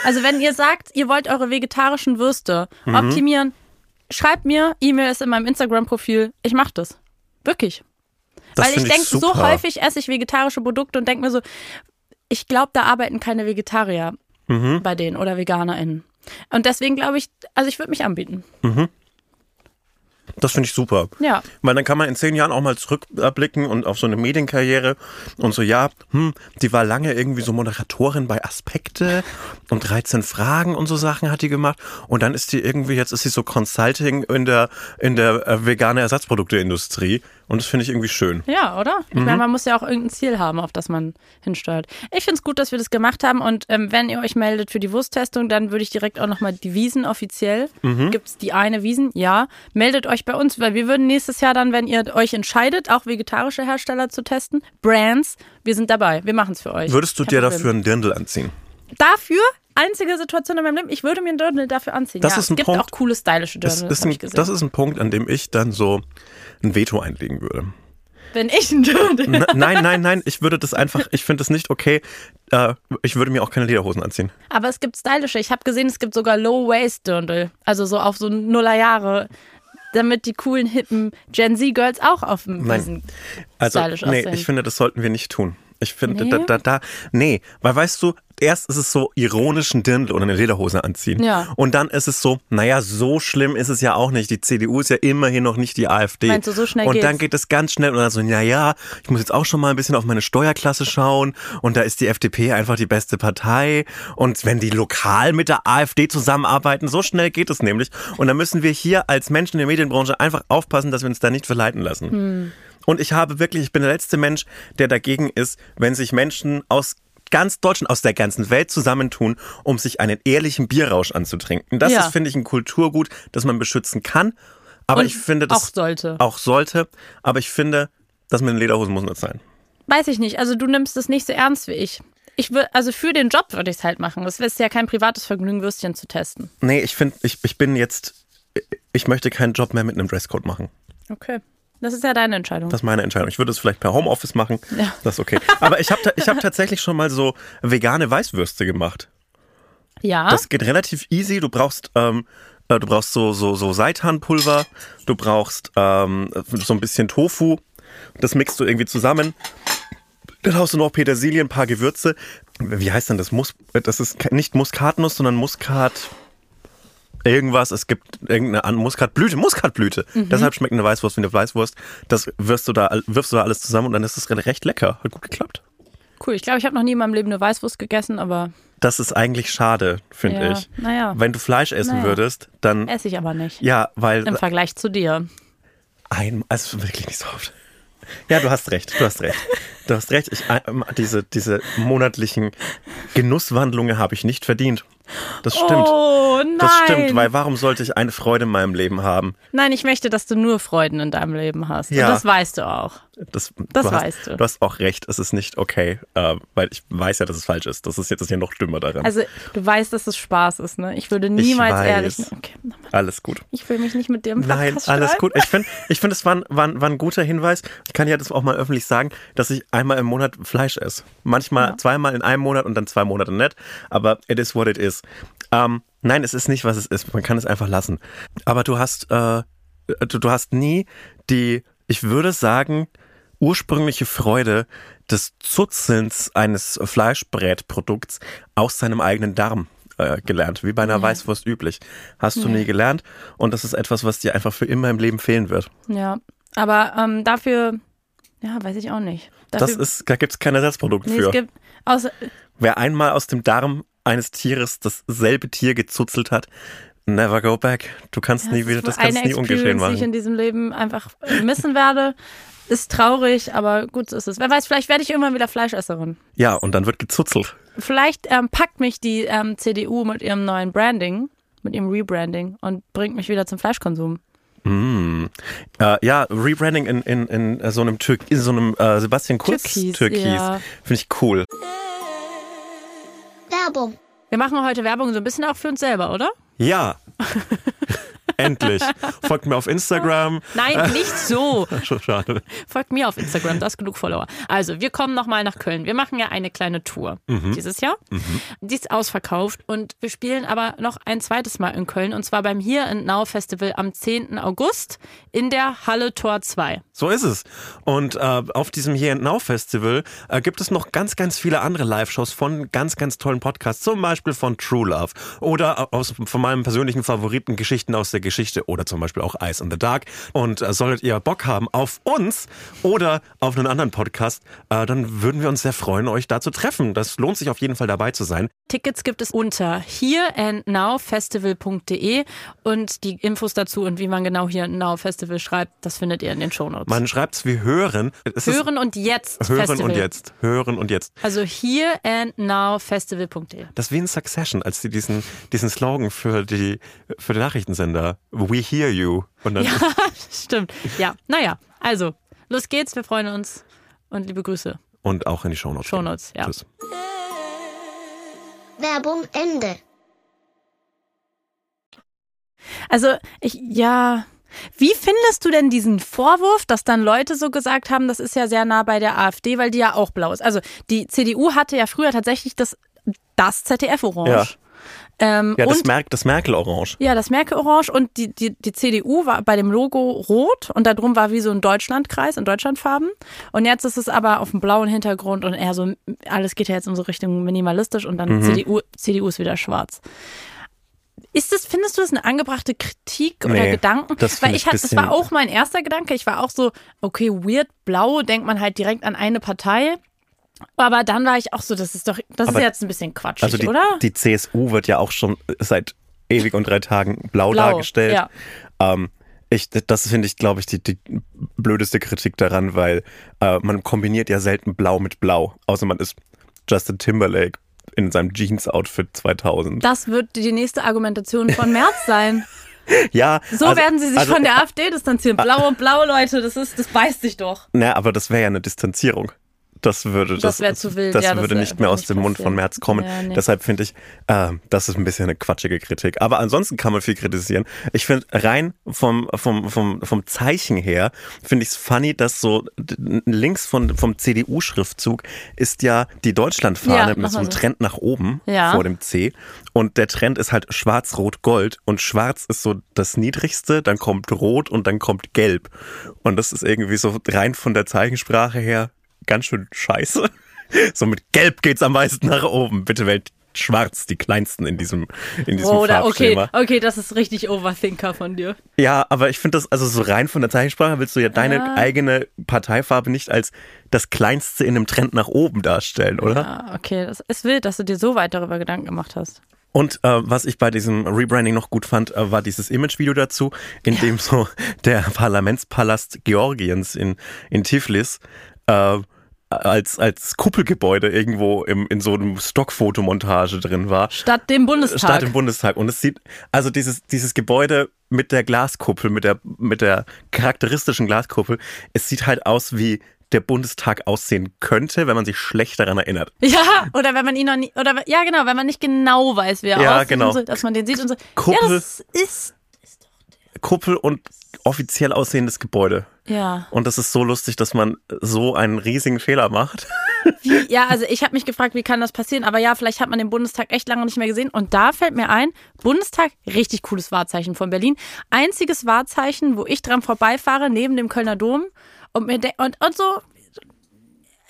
Also wenn ihr sagt, ihr wollt eure vegetarischen Würste Mhm. optimieren, schreibt mir, E-Mail ist in meinem Instagram-Profil. Ich mach das. Wirklich. Das Weil ich denke, so häufig esse ich vegetarische Produkte und denke mir so, ich glaube, da arbeiten keine Vegetarier Mhm. bei denen oder VeganerInnen. Und deswegen glaube ich, also ich würde mich anbieten. Das finde ich super. Ja. Weil dann kann man in zehn Jahren auch mal zurückblicken und auf so eine Medienkarriere und so, ja, hm, die war lange irgendwie so Moderatorin bei Aspekte und 13 Fragen und so Sachen hat die gemacht. Und dann ist die irgendwie, jetzt ist sie so Consulting in der, in der äh, vegane Ersatzprodukteindustrie. Und das finde ich irgendwie schön. Ja, oder? Ich Mhm. meine, man muss ja auch irgendein Ziel haben, auf das man hinsteuert. Ich finde es gut, dass wir das gemacht haben und ähm, wenn ihr euch meldet für die Wursttestung, dann würde ich direkt auch nochmal die Wiesen offiziell. Mhm. Gibt es die eine Wiesen? Ja. Meldet euch bei uns, weil wir würden nächstes Jahr dann, wenn ihr euch entscheidet, auch vegetarische Hersteller zu testen, Brands, wir sind dabei. Wir machen es für euch. Würdest du Kein dir Problem. dafür einen Dirndl anziehen? Dafür? Einzige Situation in meinem Leben, ich würde mir einen Dirndl dafür anziehen. Das ja, ist ein es gibt Punkt. auch coole stylische Dirndl, ist, ein, das ist ein Punkt, an dem ich dann so ein Veto einlegen würde. wenn ich einen Dirndl N- Nein, nein, nein, ich würde das einfach, ich finde das nicht okay. Äh, ich würde mir auch keine Lederhosen anziehen. Aber es gibt stylische. Ich habe gesehen, es gibt sogar Low-Waist-Dirndl. Also so auf so Nullerjahre. Damit die coolen, hippen Gen Z-Girls auch auf dem Nein. Wiesen Also, stylisch nee, aussehen. ich finde, das sollten wir nicht tun. Ich finde, Nee? da, da, da, nee, weil weißt du, erst ist es so ironisch ein Dirndl oder eine Lederhose anziehen. Ja. Und dann ist es so, naja, so schlimm ist es ja auch nicht. Die CDU ist ja immerhin noch nicht die AfD. Meinst du, so schnell Und dann geht's? geht es ganz schnell und dann so, naja, ich muss jetzt auch schon mal ein bisschen auf meine Steuerklasse schauen und da ist die FDP einfach die beste Partei. Und wenn die lokal mit der AfD zusammenarbeiten, so schnell geht es nämlich. Und dann müssen wir hier als Menschen in der Medienbranche einfach aufpassen, dass wir uns da nicht verleiten lassen. Hm. Und ich habe wirklich, ich bin der letzte Mensch, der dagegen ist, wenn sich Menschen aus ganz Deutschland, aus der ganzen Welt zusammentun, um sich einen ehrlichen Bierrausch anzutrinken. Das Ja. ist, finde ich, ein Kulturgut, das man beschützen kann. Aber Und ich finde, das auch sollte. Auch sollte. Aber ich finde, das mit den Lederhosen muss nicht sein. Weiß ich nicht. Also du nimmst es nicht so ernst wie ich. Ich würde, also für den Job würde ich es halt machen. Es ist ja kein privates Vergnügen, Würstchen zu testen. Nee, ich finde, ich, ich bin jetzt, ich möchte keinen Job mehr mit einem Dresscode machen. Okay. Das ist ja deine Entscheidung. Das ist meine Entscheidung. Ich würde es vielleicht per Homeoffice machen. Ja. Das ist okay. Aber ich habe ich hab tatsächlich schon mal so vegane Weißwürste gemacht. ja. Das geht relativ easy. Du brauchst, ähm, äh, du brauchst so, so, so Seitanpulver, du brauchst ähm, so ein bisschen Tofu. Das mixt du irgendwie zusammen. Dann haust du noch Petersilie, ein paar Gewürze. Wie heißt denn das? Mus das ist nicht Muskatnuss, sondern Muskat. Irgendwas, es gibt irgendeine Muskatblüte, Muskatblüte. Deshalb schmeckt eine Weißwurst wie eine Weißwurst. Das wirfst du da, wirfst du da alles zusammen und dann ist es recht lecker. Hat gut geklappt. cool. Ich glaube, ich habe noch nie in meinem Leben eine Weißwurst gegessen, aber Das ist eigentlich schade, finde Ja, ich. naja. Wenn du Fleisch essen Naja. würdest, dann esse ich aber nicht. ja, weil Im Vergleich zu dir. ein, also wirklich nicht so oft. Ja, du hast recht, du hast recht. Du hast recht, ich, ähm, diese, diese monatlichen Genusswandlungen habe ich nicht verdient. Das stimmt. Oh nein. Das stimmt, weil warum sollte ich eine Freude in meinem Leben haben? Nein, ich möchte, dass du nur Freuden in deinem Leben hast. Ja. Und das weißt du auch. Das, Das du hast, weißt du. Du hast auch recht, es ist nicht okay, äh, weil ich weiß ja, dass es falsch ist. Das ist jetzt ja noch schlimmer daran. Also, du weißt, dass es Spaß ist, ne? Ich würde niemals weiß. ehrlich. Okay, Alles gut. ich will mich nicht mit dir im Nein, Podcast alles gut. Ich finde, ich find, es war, ein- war, war ein guter Hinweis. Ich kann ja das auch mal öffentlich sagen, dass ich einmal im Monat Fleisch esse. Manchmal zweimal in einem Monat und dann zwei Monate nicht. Aber it is what it is. Ähm, nein, es ist nicht, was es ist. Man kann es einfach lassen. Aber du hast, äh, du, du hast nie die, ich würde sagen, ursprüngliche Freude des Zuzelns eines Fleischbrätprodukts aus seinem eigenen Darm äh, gelernt, wie bei einer Weißwurst üblich. Hast du nie gelernt und das ist etwas, was dir einfach für immer im Leben fehlen wird. Ja, aber ähm, dafür, ja, weiß ich auch nicht. Dafür, Das ist, da gibt es kein Ersatzprodukt nee, für. es gibt, außer, Wer einmal aus dem Darm eines Tieres dasselbe Tier gezuzelt hat, Never go back. Du kannst nie wieder, das kannst eine nie ungeschehen Experience, die ich machen. in diesem Leben einfach missen werde. Ist traurig, aber gut so ist es. Wer weiß, vielleicht werde ich irgendwann wieder Fleischesserin. Ja, und dann wird gezuzelt. Vielleicht ähm, packt mich die ähm, CDU mit ihrem neuen Branding, mit ihrem Rebranding und bringt mich wieder zum Fleischkonsum. Mm. Äh, ja, Rebranding in, in, in äh, so einem, Türk in so einem äh, Sebastian Kurz Türkis, Türkis. ja. Finde ich cool. Werbung. Wir machen heute Werbung so ein bisschen auch für uns selber, oder? Ja. Endlich. Folgt mir auf Instagram. Nein, nicht so. Schade. Folgt mir auf Instagram, da ist genug Follower. Also, wir kommen nochmal nach Köln. Wir machen ja eine kleine Tour dieses Jahr. Die ist ausverkauft und wir spielen aber noch ein zweites Mal in Köln und zwar beim Here and Now Festival am 10. August in der Halle Tor 2. So ist es. Und äh, auf diesem Here and Now Festival äh, gibt es noch ganz, ganz viele andere Live-Shows von ganz, ganz tollen Podcasts, zum Beispiel von True Love oder aus, von meinem persönlichen Favoriten Geschichten aus der Geschichte oder zum Beispiel auch Ice in the Dark. Und äh, solltet ihr Bock haben auf uns oder auf einen anderen Podcast, äh, dann würden wir uns sehr freuen, euch da zu treffen. Das lohnt sich auf jeden Fall dabei zu sein. Tickets gibt es unter hereandnowfestival.de und die Infos dazu und wie man genau and Now Festival schreibt, das findet ihr in den Shownotes. Man schreibt's wie hören. Es Hören und jetzt hören Festival. und jetzt. Hören und jetzt. Also hereandnowfestival.de. Das ist wie in Succession, als sie diesen, diesen Slogan für die, für den Nachrichtensender, We hear you. Und dann Ja, stimmt. Ja, naja, also, los geht's, wir freuen uns und liebe Grüße. und auch in die Shownotes. Shownotes, ja. Tschüss. Werbung Ende. Also, ich, ja. Wie findest du denn diesen Vorwurf, dass dann Leute so gesagt haben, das ist ja sehr nah bei der AfD, weil die ja auch blau ist? Also, die CDU hatte ja früher tatsächlich das, das ZDF-Orange. Ja. Ähm, Ja, das, und Mer das Merkel-Orange. Ja, das Merkel-Orange und die, die, die CDU war bei dem Logo rot und da drum war wie so ein Deutschlandkreis in Deutschlandfarben. Und jetzt ist es aber auf dem blauen Hintergrund und eher so, alles geht ja jetzt in so Richtung minimalistisch und dann CDU, CDU ist wieder schwarz. Ist das, findest du das eine angebrachte Kritik oder Nee, Gedanken? das Weil ich ich hatte, das war auch mein erster Gedanke. Ich war auch so, okay, weird, blau, denkt man halt direkt an eine Partei. Aber dann war ich auch so, das ist doch, das Aber- ist jetzt ein bisschen quatschig, Also die, oder? die CSU wird ja auch schon seit ewig und drei Tagen blau, Blau, dargestellt. ja. Ähm, ich, das finde ich, glaube ich, die, die blödeste Kritik daran, weil äh, man kombiniert ja selten blau mit blau. Außer man ist Justin Timberlake in seinem Jeans-Outfit 2000. Das wird die nächste Argumentation von März sein. ja, So also- werden sie sich also- von der AfD distanzieren. Blau und blau, Leute, das ist, das beißt sich doch. Na, aber das wäre ja eine Distanzierung. Das würde, Das wär zu wild, das ja, das würde wär- nicht mehr aus nicht dem Mund von. Merz kommen. Ja, nee. Deshalb finde ich, äh, das ist ein bisschen eine quatschige Kritik. Aber ansonsten kann man viel kritisieren. Ich finde rein vom, vom, vom, vom Zeichen her, finde ich es funny, dass so links von, vom CDU-Schriftzug ist ja die Deutschlandfahne Ja, mit so einem so. Trend nach oben Ja. vor dem C. Und der Trend ist halt schwarz-rot-gold. Und schwarz ist so das niedrigste, dann kommt rot und dann kommt gelb. Und das ist irgendwie so rein von der Zeichensprache her ganz schön scheiße. So mit gelb geht's am meisten nach oben. Bitte wählt schwarz, die kleinsten in diesem, in diesem Oder okay, Farbschema. okay, das ist richtig Overthinker von dir. Ja, aber ich finde das, also so rein von der Zeichensprache willst du ja deine Ja. eigene Parteifarbe nicht als das kleinste in einem Trend nach oben darstellen, oder? Ah, okay, das ist wild, dass du dir so weit darüber Gedanken gemacht hast. Und äh, was ich bei diesem Rebranding noch gut fand, äh, war dieses Imagevideo dazu, in dem so der Parlamentspalast Georgiens in, in Tiflis äh, als, als Kuppelgebäude irgendwo im, in so einem Stockfotomontage drin war. Statt dem Bundestag. Statt im Bundestag. Und es sieht, also dieses, dieses Gebäude mit der Glaskuppel, mit der, mit der charakteristischen Glaskuppel, es sieht halt aus wie der Bundestag aussehen könnte, wenn man sich schlecht daran erinnert. ja, oder wenn man ihn noch nie, oder ja genau, wenn man nicht genau weiß, wie er Ja, aussieht, genau. so, dass man den sieht und so. Kuppel. Ja, das ist, Kuppel und offiziell aussehendes Gebäude. ja. Und das ist so lustig, dass man so einen riesigen Fehler macht. Wie, ja, also ich habe mich gefragt, wie kann das passieren? Aber ja, vielleicht hat man den Bundestag echt lange nicht mehr gesehen. Und da fällt mir ein, Bundestag, richtig cooles Wahrzeichen von Berlin. Einziges Wahrzeichen, wo ich dran vorbeifahre, neben dem Kölner Dom. Und, mir und, und so,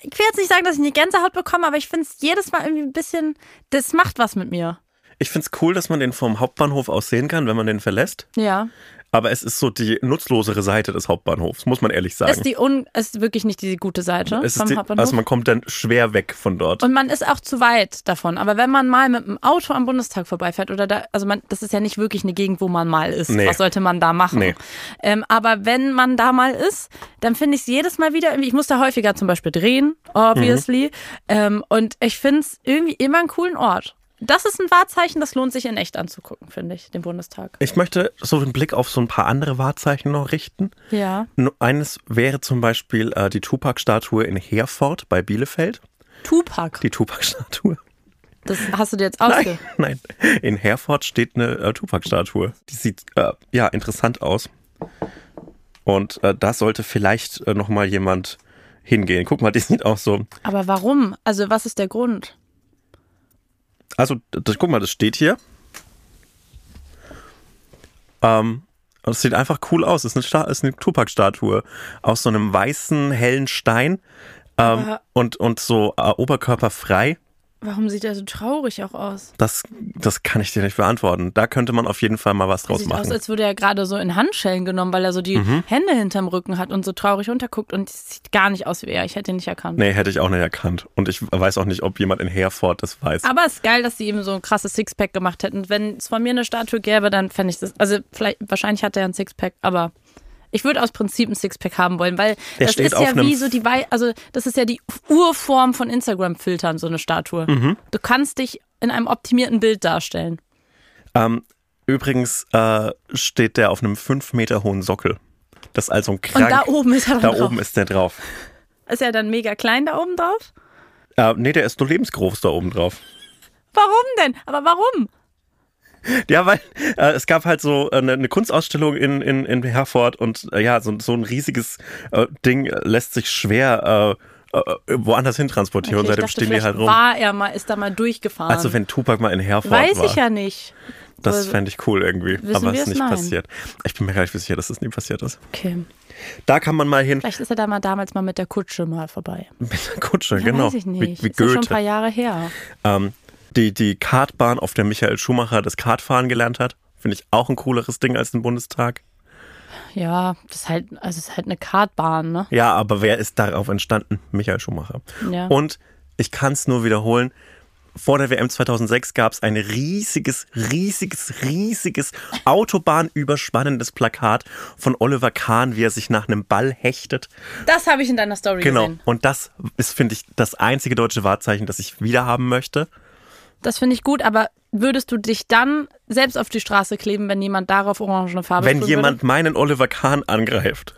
ich will jetzt nicht sagen, dass ich eine Gänsehaut bekomme, aber ich finde es jedes Mal irgendwie ein bisschen, das macht was mit mir. Ich find's cool, dass man den vom Hauptbahnhof aus sehen kann, wenn man den verlässt. Ja. Aber es ist so die nutzlosere Seite des Hauptbahnhofs, muss man ehrlich sagen. Ist die un ist wirklich nicht die gute Seite es ist vom die, Hauptbahnhof. also man kommt dann schwer weg von dort. und man ist auch zu weit davon. Aber wenn man mal mit dem Auto am Bundestag vorbeifährt oder da, also man, das ist ja nicht wirklich eine Gegend, wo man mal ist. Nee. Was sollte man da machen? Nee. Ähm, aber wenn man da mal ist, dann finde ich es jedes Mal wieder irgendwie, ich muss da häufiger zum Beispiel drehen, obviously. Ähm, und ich finde es irgendwie immer einen coolen Ort. Das ist ein Wahrzeichen, das lohnt sich in echt anzugucken, finde ich, den Bundestag. Ich möchte so einen Blick auf so ein paar andere Wahrzeichen noch richten. Ja. Eines wäre zum Beispiel äh, die Tupac-Statue in Herford bei Bielefeld. Tupac. Die Tupac-Statue. Das hast du dir jetzt ausge... Nein, nein. In Herford steht eine äh, Tupac-Statue. Die sieht äh, ja interessant aus. Und äh, da sollte vielleicht äh, noch mal jemand hingehen. Guck mal, die sieht auch so. Aber warum? Also was ist der Grund? Also, das, guck mal, das steht hier. Ähm, und es sieht einfach cool aus. Es ist eine, eine Tupac-Statue aus so einem weißen, hellen Stein ähm, und, und so äh, oberkörperfrei. Warum sieht er so traurig auch aus? Das, das kann ich dir nicht beantworten. Da könnte man auf jeden Fall mal was draus Sieht aus, machen. Mhm. als würde er gerade so in Handschellen genommen, weil er so die Hände hinterm Rücken hat und so traurig runterguckt und es sieht gar nicht aus wie er. Ich hätte ihn nicht erkannt. Nee, hätte ich auch nicht erkannt. Und ich weiß auch nicht, ob jemand in Herford das weiß. Aber es ist geil, dass sie ihm so ein krasses Sixpack gemacht hätten. Wenn es von mir eine Statue gäbe, dann fände ich das. Also vielleicht, wahrscheinlich hat er ein Sixpack, aber ich würde aus Prinzip ein Sixpack haben wollen, weil Der das ist ja wie so die Wei also das ist ja die Urform von Instagram-Filtern, so eine Statue. Mhm. Du kannst dich in einem optimierten Bild darstellen. Ähm, übrigens äh, steht der auf einem fünf Meter hohen Sockel. Das ist also ein krank. Und da oben ist er da drauf. oben ist der drauf. Ist er dann mega klein da oben drauf? Äh, nee, der ist nur lebensgroß da oben drauf. Warum denn? Aber warum? Ja, weil äh, es gab halt so äh, eine, eine Kunstausstellung in, in, in Herford und äh, ja, so, so ein riesiges äh, Ding lässt sich schwer äh, äh, woanders hin transportieren und Okay, ich seitdem stehen die halt rum. war er mal, ist da mal durchgefahren. Also wenn Tupac mal in Herford Weiß war, ich ja nicht. das Also, fände ich cool irgendwie, aber es ist nicht Nein. passiert. Ich bin mir gar nicht sicher, dass das nie passiert ist. Okay. Da kann man mal hin Vielleicht ist er da mal damals mal mit der Kutsche mal vorbei. mit der Kutsche, Ja, genau. Weiß ich nicht. Wie, wie ist ja schon ein Goethe. paar Jahre her. Ähm, die, die Kartbahn, auf der Michael Schumacher das Kartfahren gelernt hat, finde ich auch ein cooleres Ding als den Bundestag. Ja, das ist halt, also es ist halt eine Kartbahn, ne? Ja, aber wer ist darauf entstanden? Michael Schumacher. Ja. Und ich kann es nur wiederholen. Vor der WM 2006 gab es ein riesiges, riesiges, riesiges autobahnüberspannendes Plakat von Oliver Kahn, wie er sich nach einem Ball hechtet. Das habe ich in deiner Story Genau. gesehen. Und das ist, finde ich, das einzige deutsche Wahrzeichen, das ich wieder haben möchte. Das finde ich gut, aber würdest du dich dann selbst auf die Straße kleben, wenn jemand darauf orangene Farbe Wenn jemand Würde? meinen Oliver Kahn angreift,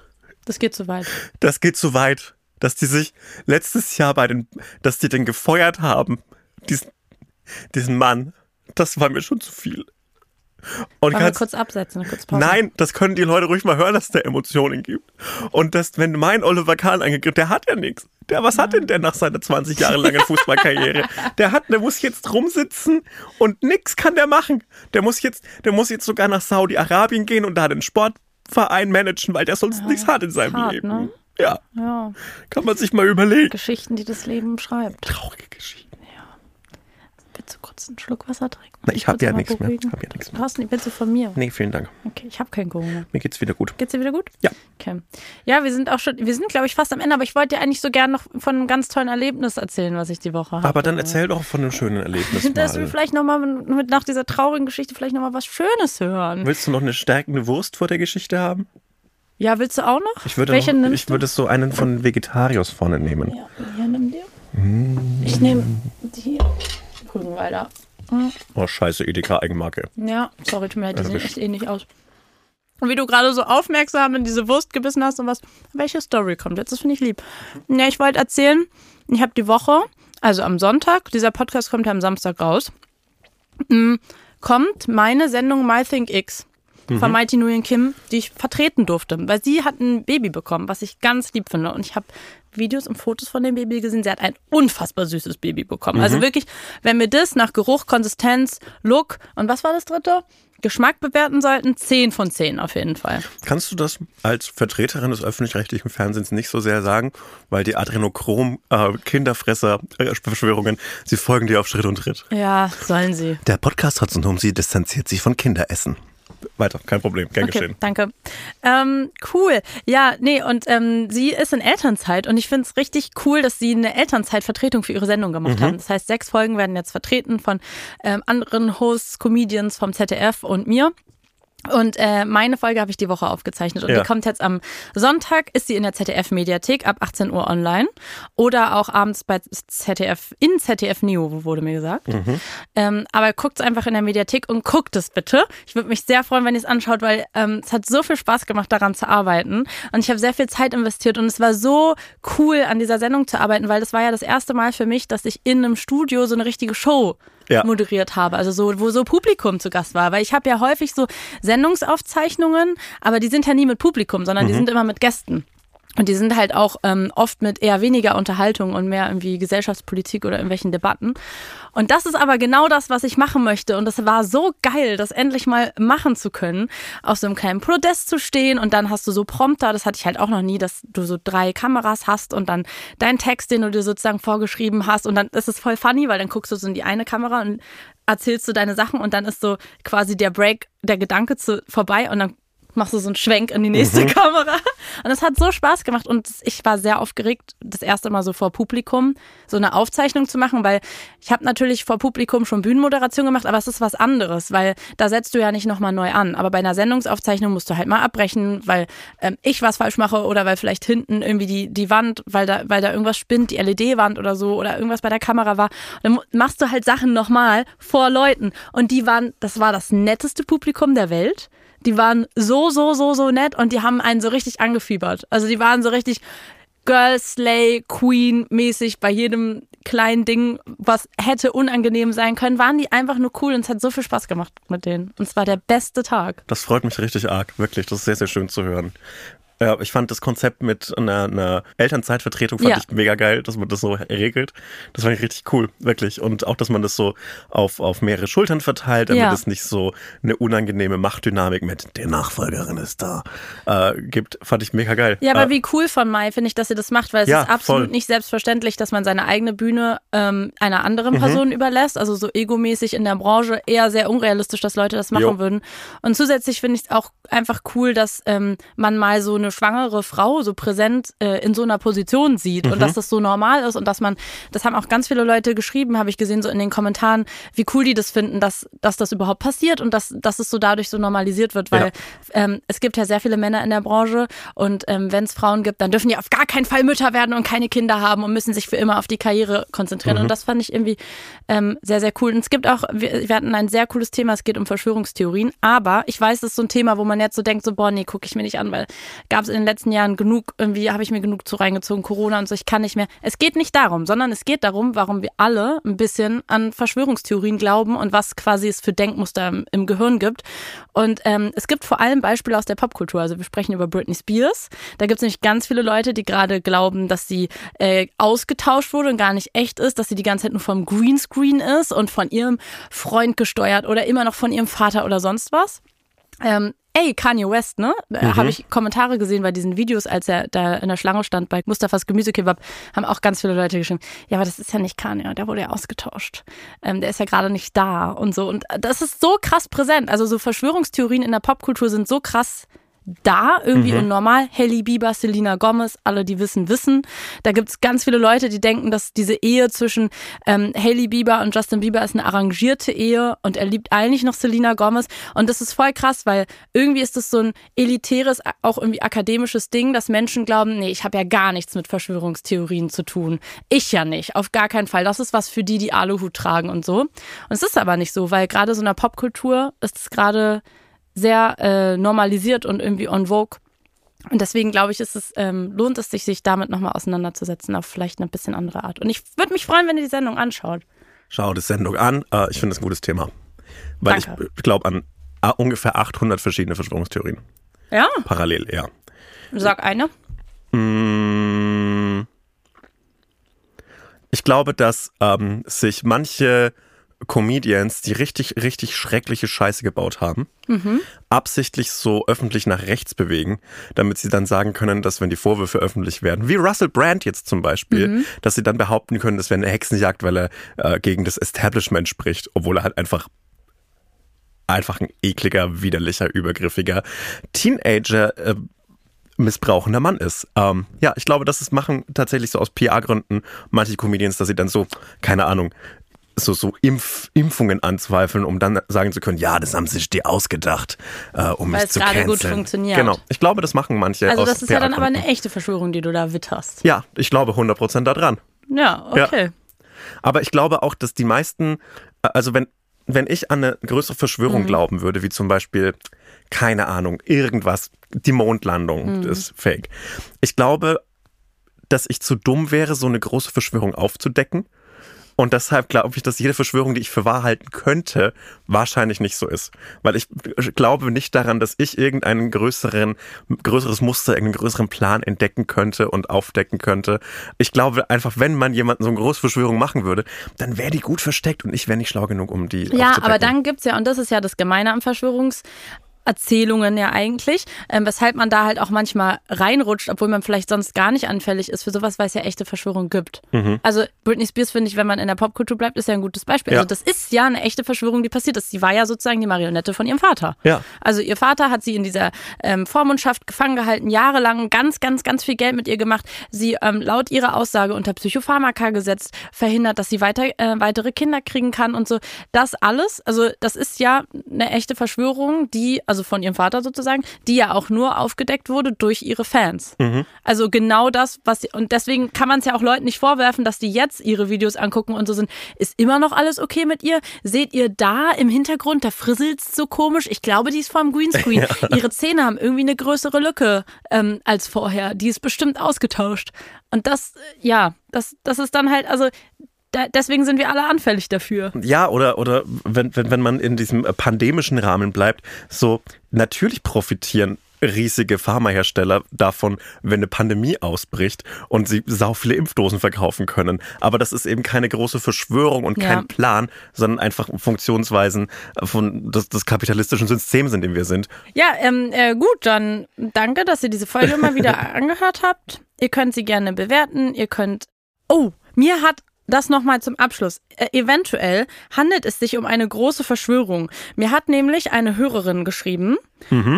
Das geht zu weit. das geht zu weit, dass die sich letztes Jahr bei den, dass die den gefeuert haben, diesen, diesen Mann, das war mir schon zu viel. Und Wollen kurz absetzen, kurze Pause? nein, das können die Leute ruhig mal hören, dass es da Emotionen gibt. Und dass, wenn mein Oliver Kahn angegriffen, der hat ja nichts. Der, was hat denn der nach seiner 20 Jahre langen Fußballkarriere? Der hat, der muss jetzt rumsitzen und nix kann der machen. Der muss jetzt, der muss jetzt sogar nach Saudi-Arabien gehen und da den Sportverein managen, weil der sonst nichts hat in seinem hart, Leben. ne? Ja, Ja, kann man sich mal überlegen. Geschichten, die das Leben schreibt. Traurige Geschichte. Willst du kurz einen Schluck Wasser trinken? Na, ich hab kurz ja mal nichts mehr. Ich hab ja nichts mehr. Du hast willst du von mir? Nee, vielen Dank. Okay, ich habe kein Corona. Mir geht's wieder gut. Geht's dir wieder gut? Ja. Okay. Ja, wir sind auch schon, wir sind, glaube ich, fast am Ende, aber ich wollte dir eigentlich so gern noch von einem ganz tollen Erlebnis erzählen, was ich die Woche hatte. Aber dann erzähl doch von einem schönen Erlebnis Dass wir mal. vielleicht nochmal mit nach dieser traurigen Geschichte vielleicht nochmal was Schönes hören. Willst du noch eine stärkende Wurst vor der Geschichte haben? Ja, willst du auch noch? Ich würde, Welche noch, ich würde so einen von Vegetarius vorne nehmen. Ja, hier nimm dir. Mm. Ich nehme die Rügenwalder. Oh, scheiße, Edeka-Eigenmarke. Ja, sorry, tut mir leid, die sehen echt ähnlich aus. Und wie du gerade so aufmerksam in diese Wurst gebissen hast und was, welche Story kommt jetzt? Das finde ich lieb. Ja, ich wollte erzählen, ich habe die Woche, also am Sonntag, dieser Podcast kommt ja am Samstag raus, mm, kommt meine Sendung My Think X von Mighty Nguyen Kim, die ich vertreten durfte, weil sie hat ein Baby bekommen, was ich ganz lieb finde. Und ich habe Videos und Fotos von dem Baby gesehen. Sie hat ein unfassbar süßes Baby bekommen. Also wirklich, wenn wir das nach Geruch, Konsistenz, Look und was war das dritte? Geschmack bewerten sollten, 10 von 10 auf jeden Fall. Kannst du das als Vertreterin des öffentlich-rechtlichen Fernsehens nicht so sehr sagen, weil die Adrenochrom-Kinderfresser-Verschwörungen, sie folgen dir auf Schritt und Tritt. Ja, sollen sie. Der Podcast Hudson Home, sie distanziert sich von Kinderessen. Weiter, kein Problem, gern Okay, geschehen. danke. Ähm, cool. Ja, nee, und ähm, sie ist in Elternzeit und ich finde es richtig cool, dass sie eine Elternzeitvertretung für ihre Sendung gemacht haben. Das heißt, sechs Folgen werden jetzt vertreten von ähm, anderen Hosts, Comedians vom ZDF und mir. Und äh, meine Folge habe ich die Woche aufgezeichnet und Ja. die kommt jetzt am Sonntag, ist sie in der ZDF-Mediathek ab 18 Uhr online oder auch abends bei ZDF, in ZDF Neo, wurde mir gesagt. Ähm, aber guckt es einfach in der Mediathek und guckt es bitte. Ich würde mich sehr freuen, wenn ihr es anschaut, weil ähm, es hat so viel Spaß gemacht, daran zu arbeiten. Und ich habe sehr viel Zeit investiert und es war so cool, an dieser Sendung zu arbeiten, weil das war ja das erste Mal für mich, dass ich in einem Studio so eine richtige Show Ja. moderiert habe, also so, wo so Publikum zu Gast war. Weil ich habe ja häufig so Sendungsaufzeichnungen, aber die sind ja nie mit Publikum, sondern die sind immer mit Gästen. Und die sind halt auch ähm, oft mit eher weniger Unterhaltung und mehr irgendwie Gesellschaftspolitik oder irgendwelchen Debatten. Und das ist aber genau das, was ich machen möchte. Und das war so geil, das endlich mal machen zu können, auf so einem kleinen Podest zu stehen. Und dann hast du so Prompter, das hatte ich halt auch noch nie, dass du so drei Kameras hast und dann deinen Text, den du dir sozusagen vorgeschrieben hast. Und dann ist es voll funny, weil dann guckst du so in die eine Kamera und erzählst du deine Sachen und dann ist so quasi der Break, der Gedanke zu, vorbei und dann machst du so einen Schwenk in die nächste Kamera. Und es hat so Spaß gemacht und ich war sehr aufgeregt, das erste Mal so vor Publikum so eine Aufzeichnung zu machen, weil ich habe natürlich vor Publikum schon Bühnenmoderation gemacht, aber es ist was anderes, weil da setzt du ja nicht nochmal neu an. Aber bei einer Sendungsaufzeichnung musst du halt mal abbrechen, weil ähm, ich was falsch mache oder weil vielleicht hinten irgendwie die, die Wand, weil da, weil da irgendwas spinnt, die LED-Wand oder so oder irgendwas bei der Kamera war. Dann mu- machst du halt Sachen nochmal vor Leuten. Und die waren, das war das netteste Publikum der Welt. Die waren so, so, so, so nett und die haben einen so richtig angefiebert. Also die waren so richtig Girl, Slay, Queen mäßig bei jedem kleinen Ding, was hätte unangenehm sein können, waren die einfach nur cool und es hat so viel Spaß gemacht mit denen. Und es war der beste Tag. Das freut mich richtig arg, wirklich. Das ist sehr, sehr schön zu hören. Ja, ich fand das Konzept mit einer, einer Elternzeitvertretung fand Ja. ich mega geil, dass man das so regelt. Das fand ich richtig cool, wirklich. Und auch, dass man das so auf, auf mehrere Schultern verteilt, damit Ja. es nicht so eine unangenehme Machtdynamik mit der Nachfolgerin ist da äh, gibt, fand ich mega geil. Ja, aber äh, wie cool von Mai finde ich, dass sie das macht, weil es Ja, ist absolut voll. nicht selbstverständlich, dass man seine eigene Bühne ähm, einer anderen Mhm. Person überlässt. Also so egomäßig in der Branche eher sehr unrealistisch, dass Leute das machen Jo. würden. Und zusätzlich finde ich es auch einfach cool, dass ähm, man mal so eine schwangere Frau so präsent äh, in so einer Position sieht Mhm. und dass das so normal ist und dass man, das haben auch ganz viele Leute geschrieben, habe ich gesehen, so in den Kommentaren, wie cool die das finden, dass, dass das überhaupt passiert und dass, dass es so dadurch so normalisiert wird, weil Ja. ähm, es gibt ja sehr viele Männer in der Branche und ähm, wenn es Frauen gibt, dann dürfen die auf gar keinen Fall Mütter werden und keine Kinder haben und müssen sich für immer auf die Karriere konzentrieren. Mhm. Und das fand ich irgendwie ähm, sehr, sehr cool. Und es gibt auch, wir, wir hatten ein sehr cooles Thema, es geht um Verschwörungstheorien, aber ich weiß, es ist so ein Thema, wo man jetzt so denkt, so, boah, nee, gucke ich mir nicht an, weil gab es in den letzten Jahren genug, irgendwie habe ich mir genug zu reingezogen, Corona und so, ich kann nicht mehr. Es geht nicht darum, sondern es geht darum, warum wir alle ein bisschen an Verschwörungstheorien glauben und was quasi es für Denkmuster im, im Gehirn gibt. Und ähm, es gibt vor allem Beispiele aus der Popkultur. Also wir sprechen über Britney Spears. Da gibt es nämlich ganz viele Leute, die gerade glauben, dass sie äh, ausgetauscht wurde und gar nicht echt ist, dass sie die ganze Zeit nur vom Greenscreen ist und von ihrem Freund gesteuert oder immer noch von ihrem Vater oder sonst was. Ähm, ey, Kanye West, ne? Da habe ich Kommentare gesehen bei diesen Videos, als er da in der Schlange stand bei Mustafas Gemüsekebab, haben auch ganz viele Leute geschrieben, ja, aber das ist ja nicht Kanye, der wurde ja ausgetauscht. Ähm, der ist ja gerade nicht da und so. Und das ist so krass präsent. Also so Verschwörungstheorien in der Popkultur sind so krass da irgendwie und normal. Hailey Bieber, Selena Gomez, alle, die wissen, wissen. Da gibt's ganz viele Leute, die denken, dass diese Ehe zwischen ähm, Hailey Bieber und Justin Bieber ist eine arrangierte Ehe und er liebt eigentlich noch Selena Gomez. Und das ist voll krass, weil irgendwie ist das so ein elitäres, auch irgendwie akademisches Ding, dass Menschen glauben, nee, ich habe ja gar nichts mit Verschwörungstheorien zu tun. Ich ja nicht, auf gar keinen Fall. Das ist was für die, die Aluhut tragen und so. Und es ist aber nicht so, weil gerade so in der Popkultur ist es gerade sehr äh, normalisiert und irgendwie on vogue. Und deswegen glaube ich, ist es, ähm, lohnt es sich, sich damit nochmal auseinanderzusetzen, auf vielleicht eine bisschen andere Art. Und ich würde mich freuen, wenn ihr die Sendung anschaut. Schau die Sendung an. Äh, ich finde es ein gutes Thema. Weil Danke. ich glaube an äh, ungefähr 800 verschiedene Verschwörungstheorien. Ja, Parallel, ja. sag eine. Mm. Ich glaube, dass ähm, sich manche Comedians, die richtig, richtig schreckliche Scheiße gebaut haben, absichtlich so öffentlich nach rechts bewegen, damit sie dann sagen können, dass wenn die Vorwürfe öffentlich werden, wie Russell Brand jetzt zum Beispiel, dass sie dann behaupten können, das wäre eine Hexenjagd, weil er äh, gegen das Establishment spricht, obwohl er halt einfach einfach ein ekliger, widerlicher, übergriffiger Teenager. Äh, missbrauchender Mann ist. Ähm, ja, ich glaube, das ist machen tatsächlich so aus PR-Gründen manche Comedians, dass sie dann so, keine Ahnung, so, so Impf Impfungen anzweifeln, um dann sagen zu können, ja, das haben sie sich dir ausgedacht, äh, um Weil mich es zu gerade gut funktioniert. Genau. Ich glaube, das machen manche Also das ist ja dann aber eine echte Verschwörung, die du da witterst. Ja, ich glaube 100% daran. Ja, okay. Aber ich glaube auch, dass die meisten, also wenn, wenn ich an eine größere Verschwörung glauben würde, wie zum Beispiel, keine Ahnung, irgendwas, die Mondlandung ist fake. Ich glaube, dass ich zu dumm wäre, so eine große Verschwörung aufzudecken. Und deshalb glaube ich, dass jede Verschwörung, die ich für wahr halten könnte, wahrscheinlich nicht so ist. Weil ich glaube nicht daran, dass ich irgendeinen größeren, größeres Muster, irgendeinen größeren Plan entdecken könnte und aufdecken könnte. Ich glaube einfach, wenn man jemanden so eine große Verschwörung machen würde, dann wäre die gut versteckt und ich wäre nicht schlau genug, um die Ja, aber dann gibt's ja, und das ist ja das Gemeine am Verschwörungs- Erzählungen ja eigentlich, ähm, weshalb man da halt auch manchmal reinrutscht, obwohl man vielleicht sonst gar nicht anfällig ist für sowas, weil es ja echte Verschwörungen gibt. Also Britney Spears finde ich, wenn man in der Popkultur bleibt, ist ja ein gutes Beispiel. Ja. Also das ist ja eine echte Verschwörung, die passiert ist. Sie war ja sozusagen die Marionette von ihrem Vater. Ja. Also ihr Vater hat sie in dieser ähm, Vormundschaft gefangen gehalten, jahrelang ganz, ganz, ganz viel Geld mit ihr gemacht. Sie ähm, laut ihrer Aussage unter Psychopharmaka gesetzt, verhindert, dass sie weiter, äh, weitere Kinder kriegen kann und so. Das alles, also das ist ja eine echte Verschwörung, die, also von ihrem Vater sozusagen, die ja auch nur aufgedeckt wurde durch ihre Fans. Also genau das, was sie, und deswegen kann man es ja auch Leuten nicht vorwerfen, dass die jetzt ihre Videos angucken und so sind, ist immer noch alles okay mit ihr? Seht ihr da im Hintergrund, da frisselt's so komisch? Ich glaube, die ist vorm Greenscreen. Ihre Zähne haben irgendwie eine größere Lücke ähm, als vorher. Die ist bestimmt ausgetauscht. Und das, äh, ja, das, das ist dann halt, also da, deswegen sind wir alle anfällig dafür. Ja, oder, oder wenn, wenn, wenn man in diesem pandemischen Rahmen bleibt, so natürlich profitieren riesige Pharmahersteller davon, wenn eine Pandemie ausbricht und sie sau viele Impfdosen verkaufen können. Aber das ist eben keine große Verschwörung und Ja. kein Plan, sondern einfach Funktionsweisen von des, des kapitalistischen Systems, in dem wir sind. Ja, ähm, äh, gut, dann danke, dass ihr diese Folge mal wieder angehört habt. Ihr könnt sie gerne bewerten. Ihr könnt. Oh, mir hat das nochmal zum Abschluss. Äh, eventuell handelt es sich um eine große Verschwörung. Mir hat nämlich eine Hörerin geschrieben.